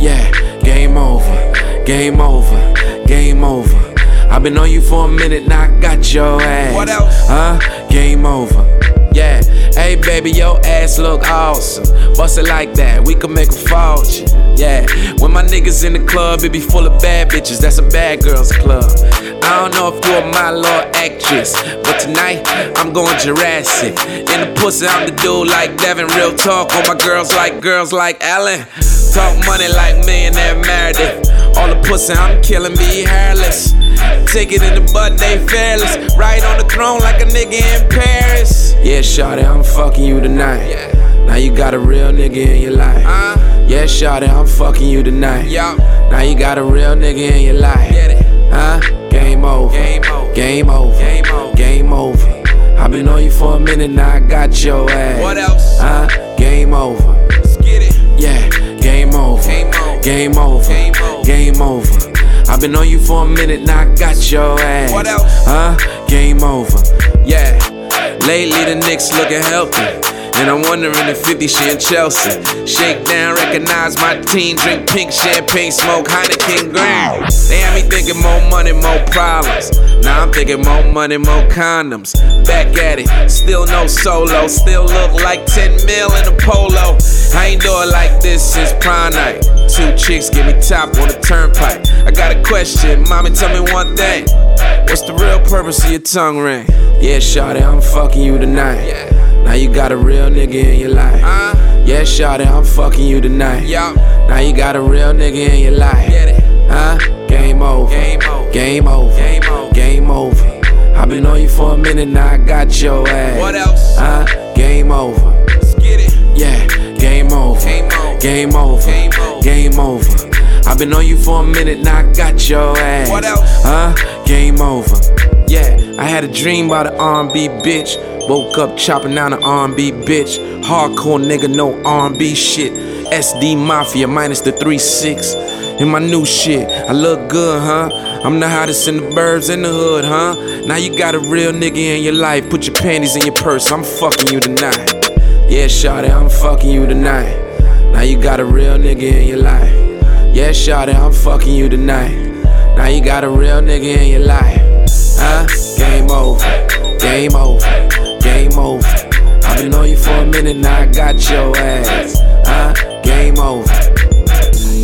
Yeah, game over. Game over. Game over. I've been on you for a minute, now I got your ass. What else? Huh? Game over. Yeah. Hey baby, your ass look awesome. Bust it like that, we could make a fortune. Yeah. When my niggas in the club, it be full of bad bitches. That's a bad girls club. I don't know if you are my little actress, but tonight I'm going Jurassic. In the pussy, I'm the dude like Devin. Real talk on my girls like girls like Ellen. Talk money like millionaire Meredith. All the pussy I'm killing be hairless. Take it in the butt, they fearless. Right on the throne like a nigga in Paris. Yeah, shawty, I'm fucking you tonight. Now you got a real nigga in your life. Yeah, shawty, I'm fucking you tonight. Now you got a real nigga in your life. Huh? Game over. Game over. Game over. Game over. I've been on you for a minute, now I got your ass. What else? Huh? Game over. Yeah, game over. Game over. Game over. Game over. I've been on you for a minute, now I got your ass. What else? Huh? Game over. Yeah. Lately the Knicks looking healthy. And I'm wondering if 50 she in Chelsea. Shake down, recognize my team, drink pink champagne, smoke Heineken Green. They had me thinking more money, more problems. Now I'm thinking more money, more condoms. Back at it, still no solo, still look like 10 mil in a polo. I ain't do it like this since prime night. Two chicks give me top on the turnpike. I got a question, mommy, tell me one thing. What's the real purpose of your tongue ring? Yeah, shawty, I'm fucking you tonight. Now you got a real nigga in your life. Yeah, shawty, I'm fucking you tonight. Now you got a real nigga in your life. Huh? Game over. Game over. Game over. Game over. Game over. I've been on you for a minute, now I got your ass. What else? Huh? Game over. Let's get it. Yeah, game over. Game over. Game over. Game over. I've been on you for a minute, now I got your ass. What else? Huh? Game over. Yeah, I had a dream about an R&B bitch. Woke up chopping down an R&B bitch. Hardcore nigga, no R&B shit. SD Mafia minus the 3-6. In my new shit, I look good, huh? I'm the hottest in the burbs in the hood, huh? Now you got a real nigga in your life. Put your panties in your purse. I'm fucking you tonight. Yeah, shawty, I'm fucking you tonight. Now you got a real nigga in your life. Yeah, shawty, I'm fucking you tonight. Now you got a real nigga in your life. Huh? Game over. Game over. Game over. I've been on you for a minute, now I got your ass. Huh? Game over.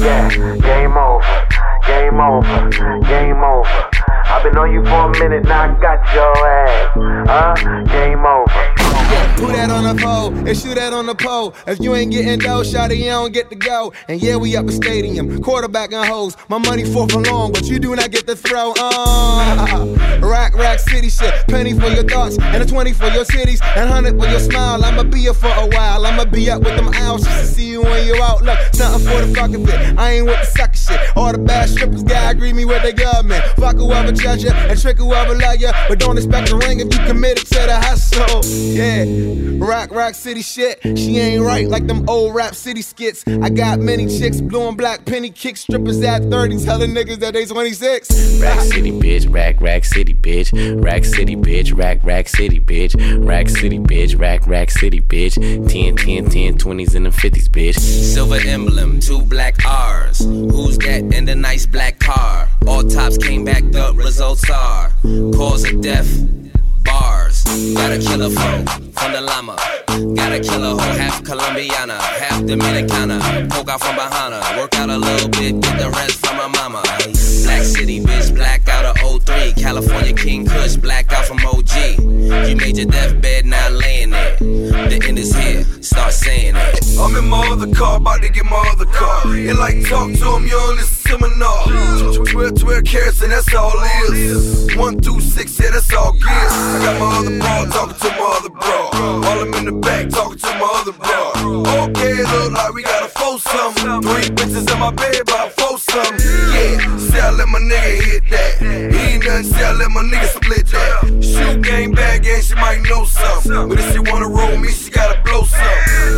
Yeah, game over. Game over. Game over. I've been on you for a minute, now I got your ass. Huh? Game over. Put that on the pole and shoot that on the pole. If you ain't getting dough, shawty, you don't get to go. And yeah, we up a stadium, quarterback and hoes. My money fourth and long, but you do not get to throw. Uh, (laughs) rack, rack, city shit. Penny for your thoughts, and a 20 for your cities, and 100 for your smile. I'ma be here for a while. I'ma be up with them owls just to see you when you out. Look, something for the fucking bit. I ain't with the sucker shit. All the bad strippers, God agree me with the government. Fuck whoever judge ya and trick whoever love ya. But don't expect a ring if you committed to the hustle. Yeah. Rock, rock city shit. She ain't right like them old rap city skits. I got many chicks, blue and black penny kick strippers at 30, telling niggas that they 26. Rack City, bitch, rack, rack city, bitch. Rack City, bitch, rack, rack city, bitch. Rack City, bitch, rack, rack city, bitch. 10, 10, 10, 20s and the 50s, bitch. Silver emblem, two black R's. Who's that in the nice black car? All tops came back, the results are cause of death. Bars, got a killer flow from the llama. Gotta kill a hoe, half Colombiana, half Dominicana. Poke out from her, work out a little bit, get the rest from my mama. Black City, bitch, black out of 03. California King Kush, black out from OG. You made your deathbed, now laying there. The end is here, start saying it. I'm in my other car, about to get my other car. And like talk to him, you on this seminar. 12, 12 carats, and that's all it is. One through six, yeah, that's all good. I got my other bra talking to my other bra. While I'm in the back talking to my other bra. Okay, look like we got a foursome. Three bitches in my bed, about foursome. Yeah, say I let my nigga hit that. He ain't nothing, let my nigga split that. Shoot game, bad game, she might know something. But if she wanna roll me, she gotta blow some.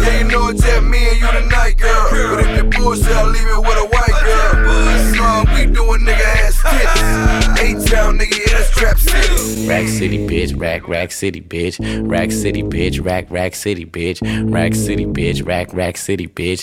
Yeah, you know it's just me and you tonight, girl. But if you bullshit, I'll leave it with a white girl. Nah, we doing nigga ass shit. Trap City. Rack City, bitch, rack, rack city, bitch. Rack City, bitch, rack, rack city, bitch. Rack City, bitch, rack, rack city, bitch.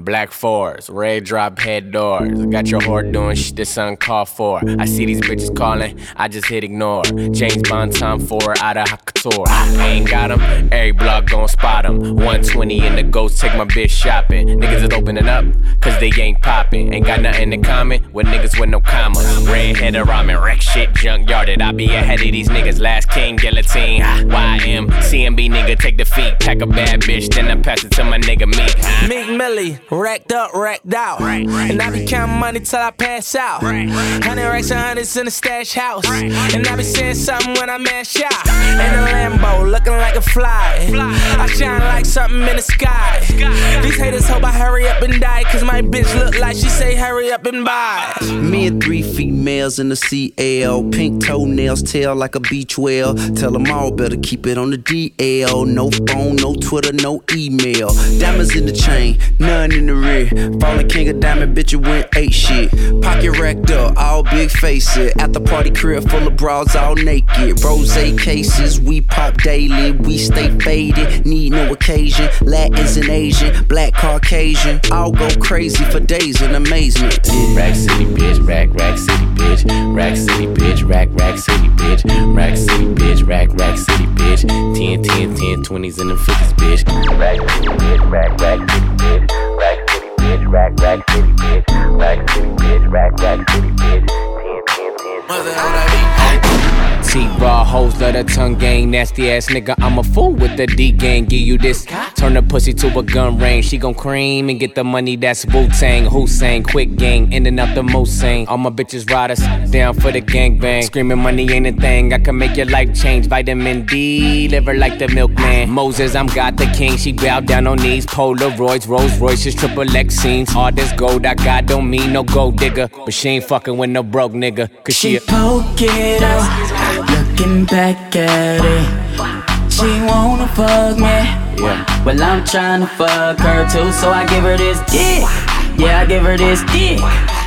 Black fours, red drop head doors. Got your whore doing shit the sun called for. I see these bitches calling, I just hit ignore. James Bond time for out of Hakator. I ain't got 'em, every block gon' spot 'em. 120 in the ghost, take my bitch shopping. Niggas is opening up, cause they ain't popping. Ain't got nothing to comment with niggas with no commas. Redhead a ramen, wreck shit, junkyarded. I be ahead of these niggas, last king, guillotine. YM, CMB nigga, take the feet. Pack a bad bitch, then I pass it to my nigga Meek. Meek Millie, racked up, racked out. And I be counting money till I pass out. Hundred racks and hundreds in the stash house. And I be saying something when I mash out. In a Lambo, looking like a fly. I shine like something in the sky. These haters hope I hurry up and die. Cause my bitch look like she say hurry up and buy. Me and three females in the CL. Pink toenails, tail like a beach whale. Tell them all better keep it on the DL. No phone, no Twitter, no email. Diamonds in the chain, none in the king of diamond, bitch, you went eight shit. Pocket racked up, all big faces. At the party crib full of bras, all naked. Rose cases, we pop daily. We stay faded, need no occasion. Latins and Asian, black Caucasian. I'll go crazy for days in amazement. Rack City, bitch, rack, rack city, bitch. Rack City, bitch, rack, rack city, bitch. Rack City, bitch, rack, rack city, bitch. 10, 10, 10, 20s and the 50s, bitch. Rack City, bitch, rack, rack city, bitch. Rack bitch, rack, rack city, bitch. Rack City, bitch, rack, rack city, bitch. 10, 10, 10, 20s. T raw hoes, let her tongue gang, nasty ass nigga. I'm a fool with the D gang. Give you this, turn the pussy to a gun range. She gon' cream and get the money. That's Wu Tang, Hussein, quick gang, ending up the most sane. All my bitches riders, down for the gang bang. Screaming money ain't a thing. I can make your life change. Vitamin D, liver like the milkman. Moses, I'm God the king. She bow down on knees. Polaroids, Rolls Royces, triple X scenes. All this gold I got don't mean no gold digger, but she ain't fucking with no broke nigga. Cause she, She a poke it looking back at it. She wanna fuck me. Yeah. Well, I'm trying to fuck her too, so I give her this dick. Yeah, I give her this dick.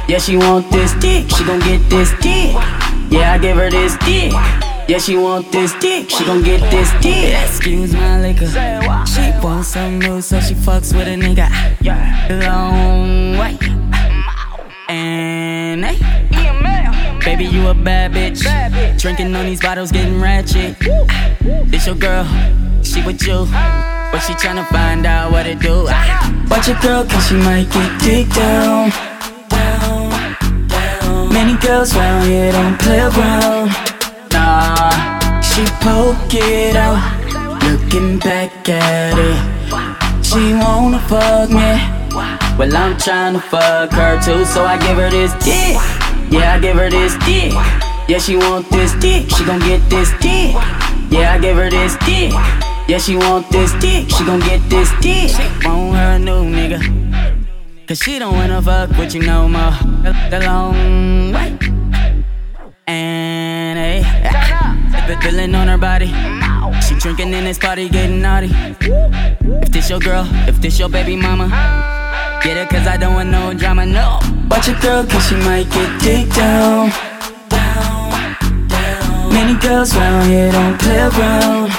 Yeah, she want this dick. She gon' get this dick. Yeah, I give her this dick. Yeah, she want this dick. She gon' get this dick. Excuse my liquor. She want some new, so she fucks with a nigga. Long way. And hey. Baby, you a bad bitch. Drinking on these bottles, getting ratchet. This your girl, she with you. But she tryna find out what it do. Watch your girl, cause she might get dick down. Many girls round here don't play around. Nah, she poke it out. Looking back at it. She wanna fuck me. Well, I'm tryna fuck her too, so I give her this dick. Yeah, I give her this dick. Yeah, she want this dick. She gon' get this dick. Yeah, I give her this dick. Yeah, she want this dick. She gon' get this dick. Want her a new nigga. Cause she don't wanna fuck with you no more. The long way. And hey, the feeling on her body. She drinking in this party, getting naughty. If this your girl, if this your baby mama. Get it cause I don't want no drama, no. Watch your girl cause she might get dick down. Down, down. Many girls round here don't play around.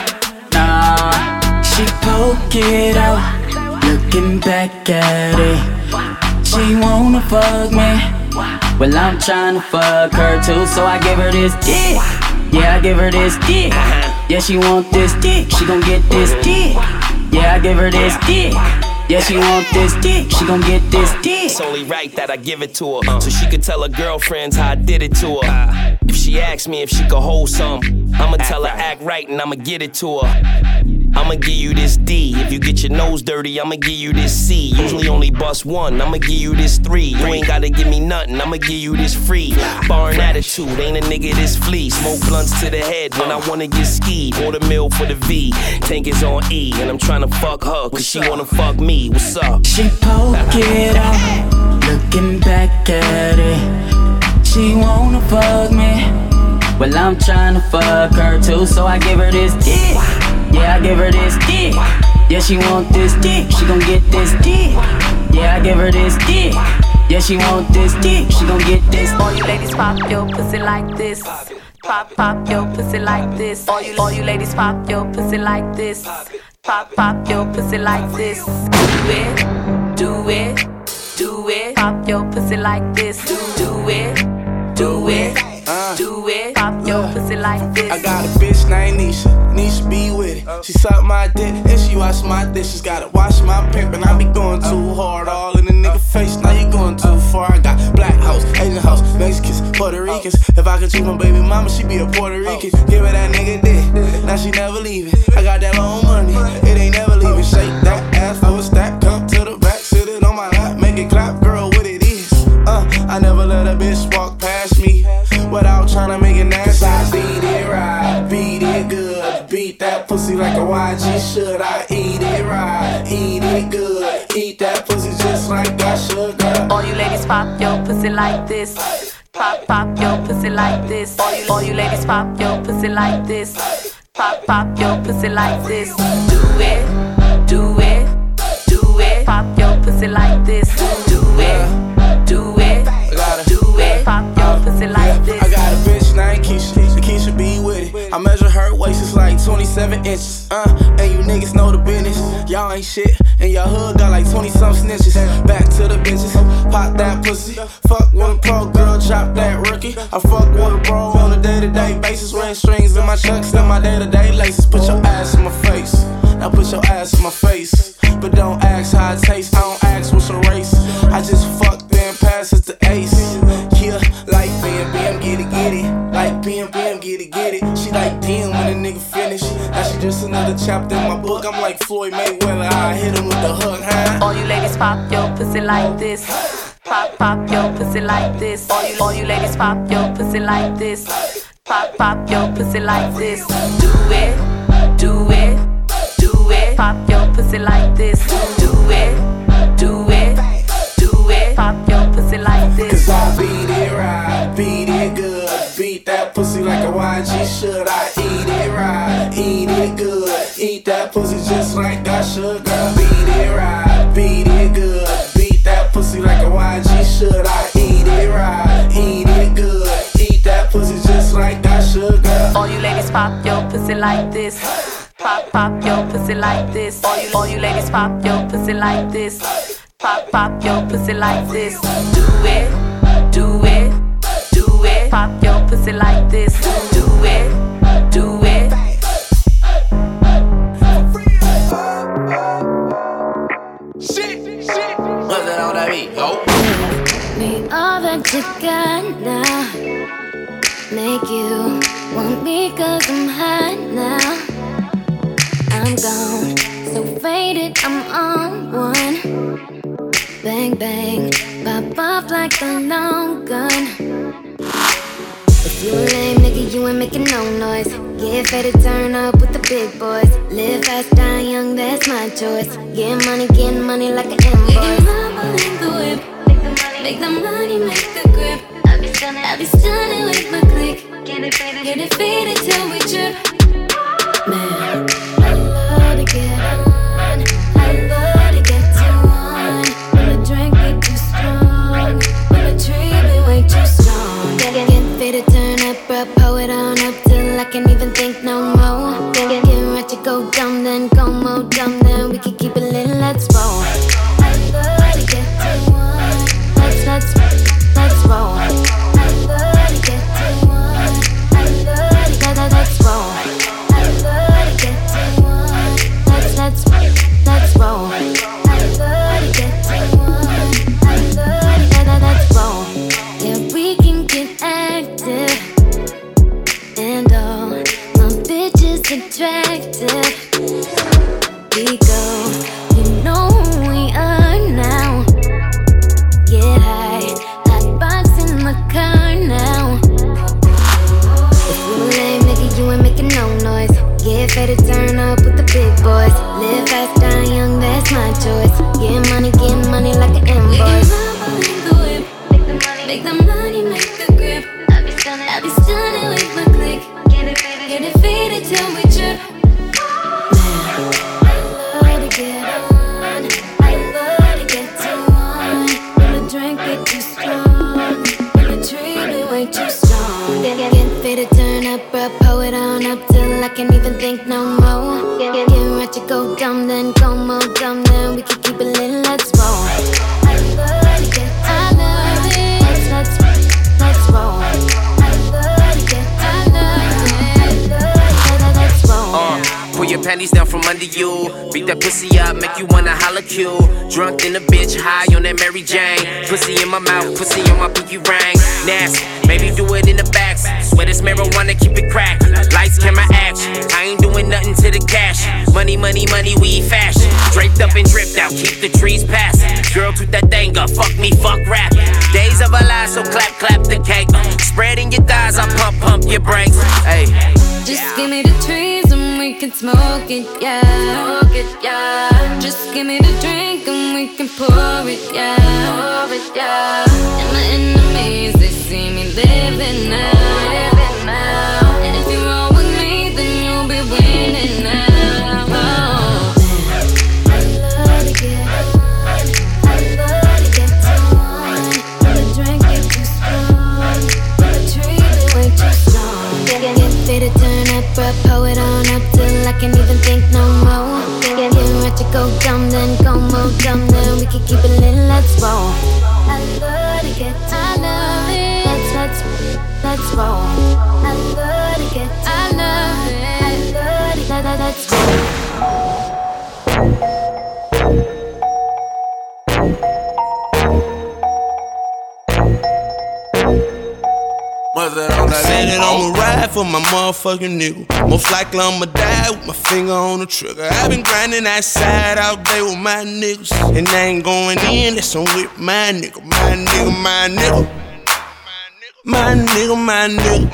Nah, she poke it out. Looking back at it. She wanna fuck me. Well I'm trying to fuck her too So I give her this dick. Yeah, I give her this dick. Yeah, she want this dick. She gon' get this dick. Yeah, I give her this dick yeah, she want this dick, she gon' get this uh, dick. It's only right that I give it to her. Uh, so she could tell her girlfriends how I did it to her. If she asks me if she could hold some, I'ma tell her act right and I'ma get it to her. I'ma give you this D. If you get your nose dirty, I'ma give you this C. Usually only bust one, I'ma give you this three. You ain't gotta give me nothing, I'ma give you this free. Barring attitude, ain't a nigga this flea. Smoke blunts to the head when I wanna get skied. Order mill for the V. Tank is on E, and I'm tryna fuck her, cause she wanna fuck me. What's up? She poke it out, looking back at it. She wanna fuck me. Well, I'm tryna fuck her too, so I give her this dick. Yeah, I give her this dick. Yeah, she want this dick. She gon' get this dick. Yeah, I give her this dick. Yeah, she want this dick. She gon' get this. All you ladies pop your pussy like this. Pop, pop your pussy like this. All you, all you ladies pop your pussy like this. Pop, pop your pussy like this. Do it, do it, do it. Pop your pussy like this. Do, it, do it, do it, do it. Pop your pussy like this. I got a bitch named Nisha, Nisha be with it. She suck my dick and she wash my dishes. Gotta wash my pimp and I be going too hard. All in the nigga face, now you going too far. I got black house, Asian house, Mexicans, Puerto Ricans. If I could choose my baby mama, she be a Puerto Rican. Give her that nigga dick, now she never leaving. YG should. I eat it right, eat it good, eat that pussy just like I should. All you ladies pop your pussy like this. Pop, pop your pussy like this. All you, all you ladies pop your pussy like this. Pop, pop your pussy like this. Do it, do it, do it. Pop your pussy like this. 27 inches. Uh, and you niggas know the business. Y'all ain't shit, and your hood got like 20 some snitches. Back to the bitches, pop that pussy. Fuck a pro girl, chop that rookie. I fuck with a bro on a day to day basis. Wearing strings in my chucks and my day to day laces. Put your ass in my face. Now put your ass in my face. But don't ask how it tastes. Just another chapter in my book. I'm like Floyd Mayweather. I hit him with the hook, huh? All you ladies pop your pussy like this. Pop, pop your pussy like this. All you, all you ladies pop your pussy like this. Pop, pop your pussy like this. Do it, do it, do it. Pop your pussy like this. Do it, good. Eat that pussy just like should, girl. Beat it right, beat it good. Beat that pussy like a YG should. I eat it right, eat it good. Eat that pussy just like should, girl. All you ladies pop your pussy like this. Pop, pop your pussy like this. All you, all you ladies pop your pussy like this. Pop, pop your pussy like this. Do it, do it, do it. Pop your pussy like this. Do it, Me that you got now. Make you want me cause I'm hot now. I'm gone, so faded, I'm on one. Bang, bang, pop off like a long gun. If you a lame nigga, you ain't making no noise. Get fed to turn up with the big boys. Live fast, die young, that's my choice. Get money, get money like an invoice. In the whip. Make the money, make the grip. I be stunning, I be stunning with my click. Get it faded, get it faded till we trip. Man, Can't even think no more. Nigga. Most likely I'ma die with my finger on the trigger. i been grinding outside all day with my niggas. And I ain't going in, that's on with my nigga. My nigga, my nigga. My nigga, my nigga.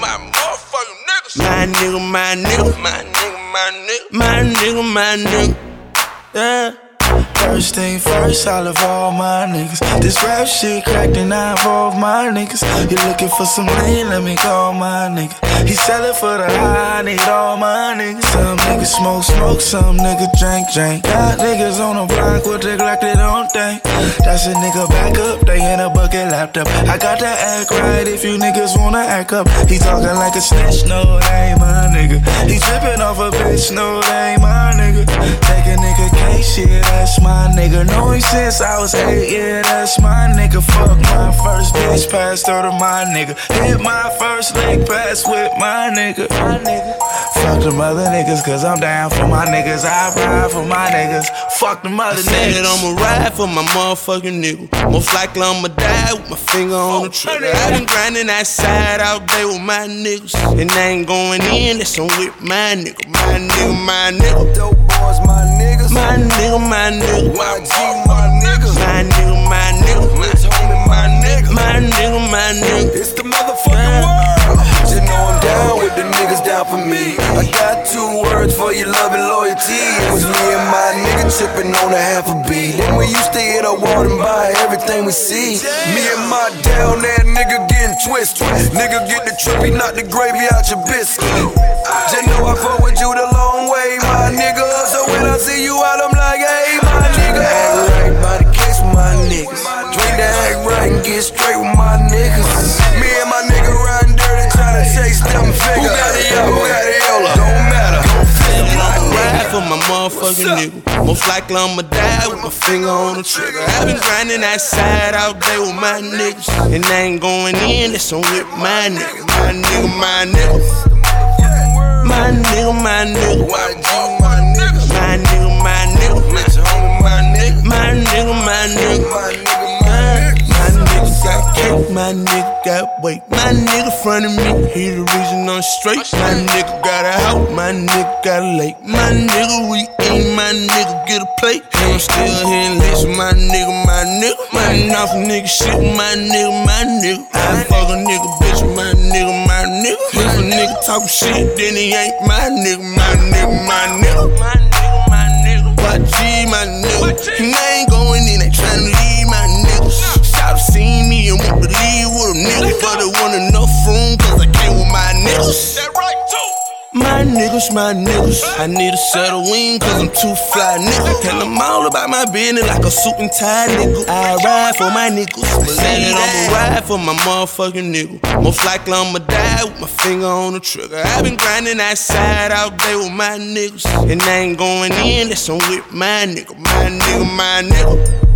First I love all my niggas. This rap shit cracked and I involve my niggas. You looking for some lean, let me call my nigga. He sellin' for the high, I need all my niggas. Some niggas smoke, smoke, some niggas drink, drink. Got niggas on the block with the Glock they don't think. That's a nigga back up, they in a bucket laptop. I got to act right if you niggas wanna act up. He talking like a snitch, no, that ain't my nigga. He trippin' off a bitch, no, that ain't my nigga. Take a nigga case, yeah, that's my nigga. Know him since I was eight, yeah, that's my nigga. Fuck my first bitch, passed her to my nigga. Hit my first leg pass with my nigga. My nigga. Fuck the mother niggas, cause I'm down for my niggas. I ride for my niggas. Fuck the mother I niggas. that I'ma ride for my motherfucking nigga. Most likely I'ma die with my finger on the trigger. i been grinding outside all day with my niggas. And I ain't going in, that's on with my nigga. My nigga, my nigga. Dope boys, my niggas. My nigga, my nigga. YG, my niggas. My nigga, my nigga. My homie, my nigga. My nigga, my nigga. It's the motherfucking world. Know I'm down with the niggas down for me. I got two words for your love and loyalty. It was me and my nigga tripping on a half a beat. Then we used to hit a wall and buy everything we see. Me and my down there nigga getting twisted. Nigga get the trippy, not the gravy out your biscuit. Just know I fuck with you the long way, my nigga. So when I see you out, I'm like, hey, my nigga. Act right by the case my niggas. Drink the act right and get straight with my motherfucking nigga. Most likely I'ma die with my finger on the trigger. i been grinding outside all day with my niggas. And I ain't going in, that's on with my nigga. My nigga, my nigga. My nigga, my nigga. My nigga. My nigga, my nigga. My nigga. My nigga, my nigga. Got cake, my nigga got weight. My nigga front of me, he the reason I'm straight. My nigga got a house, my nigga got a lake. My nigga we eat, my nigga get a plate. And I'm still here listen, my nigga, my nigga. Man, off nigga shit, my nigga, my nigga. I fuck a nigga, bitch, my nigga, my nigga. If a nigga talk shit, then he ain't my nigga, my nigga, my nigga. My nigga, my nigga. YG, my nigga. And I ain't going in, they tryna leave my niggas. Shout seen me and won't believe with a nigga, but it wasn't enough room, cause I came with my niggas. That right, too. My niggas, my niggas. I need a set of wings, cause I'm too fly, nigga. Tell them all about my business like a suit and tie, nigga. I ride for my niggas. Believe it, I'ma ride for my motherfucking nigga. Most likely I'ma die with my finger on the trigger. i been grinding outside all day with my niggas. And I ain't going in, that's on with my nigga. My nigga, my nigga.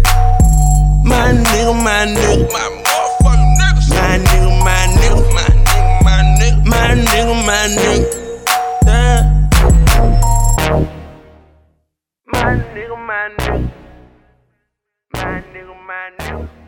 My nigga, my nigga. My motherfucking nigga, My nigga, my nigga. My nigga, my nigga. My nigga, my nigga. Damn. My nigga, my nigga. My nigga, my nigga.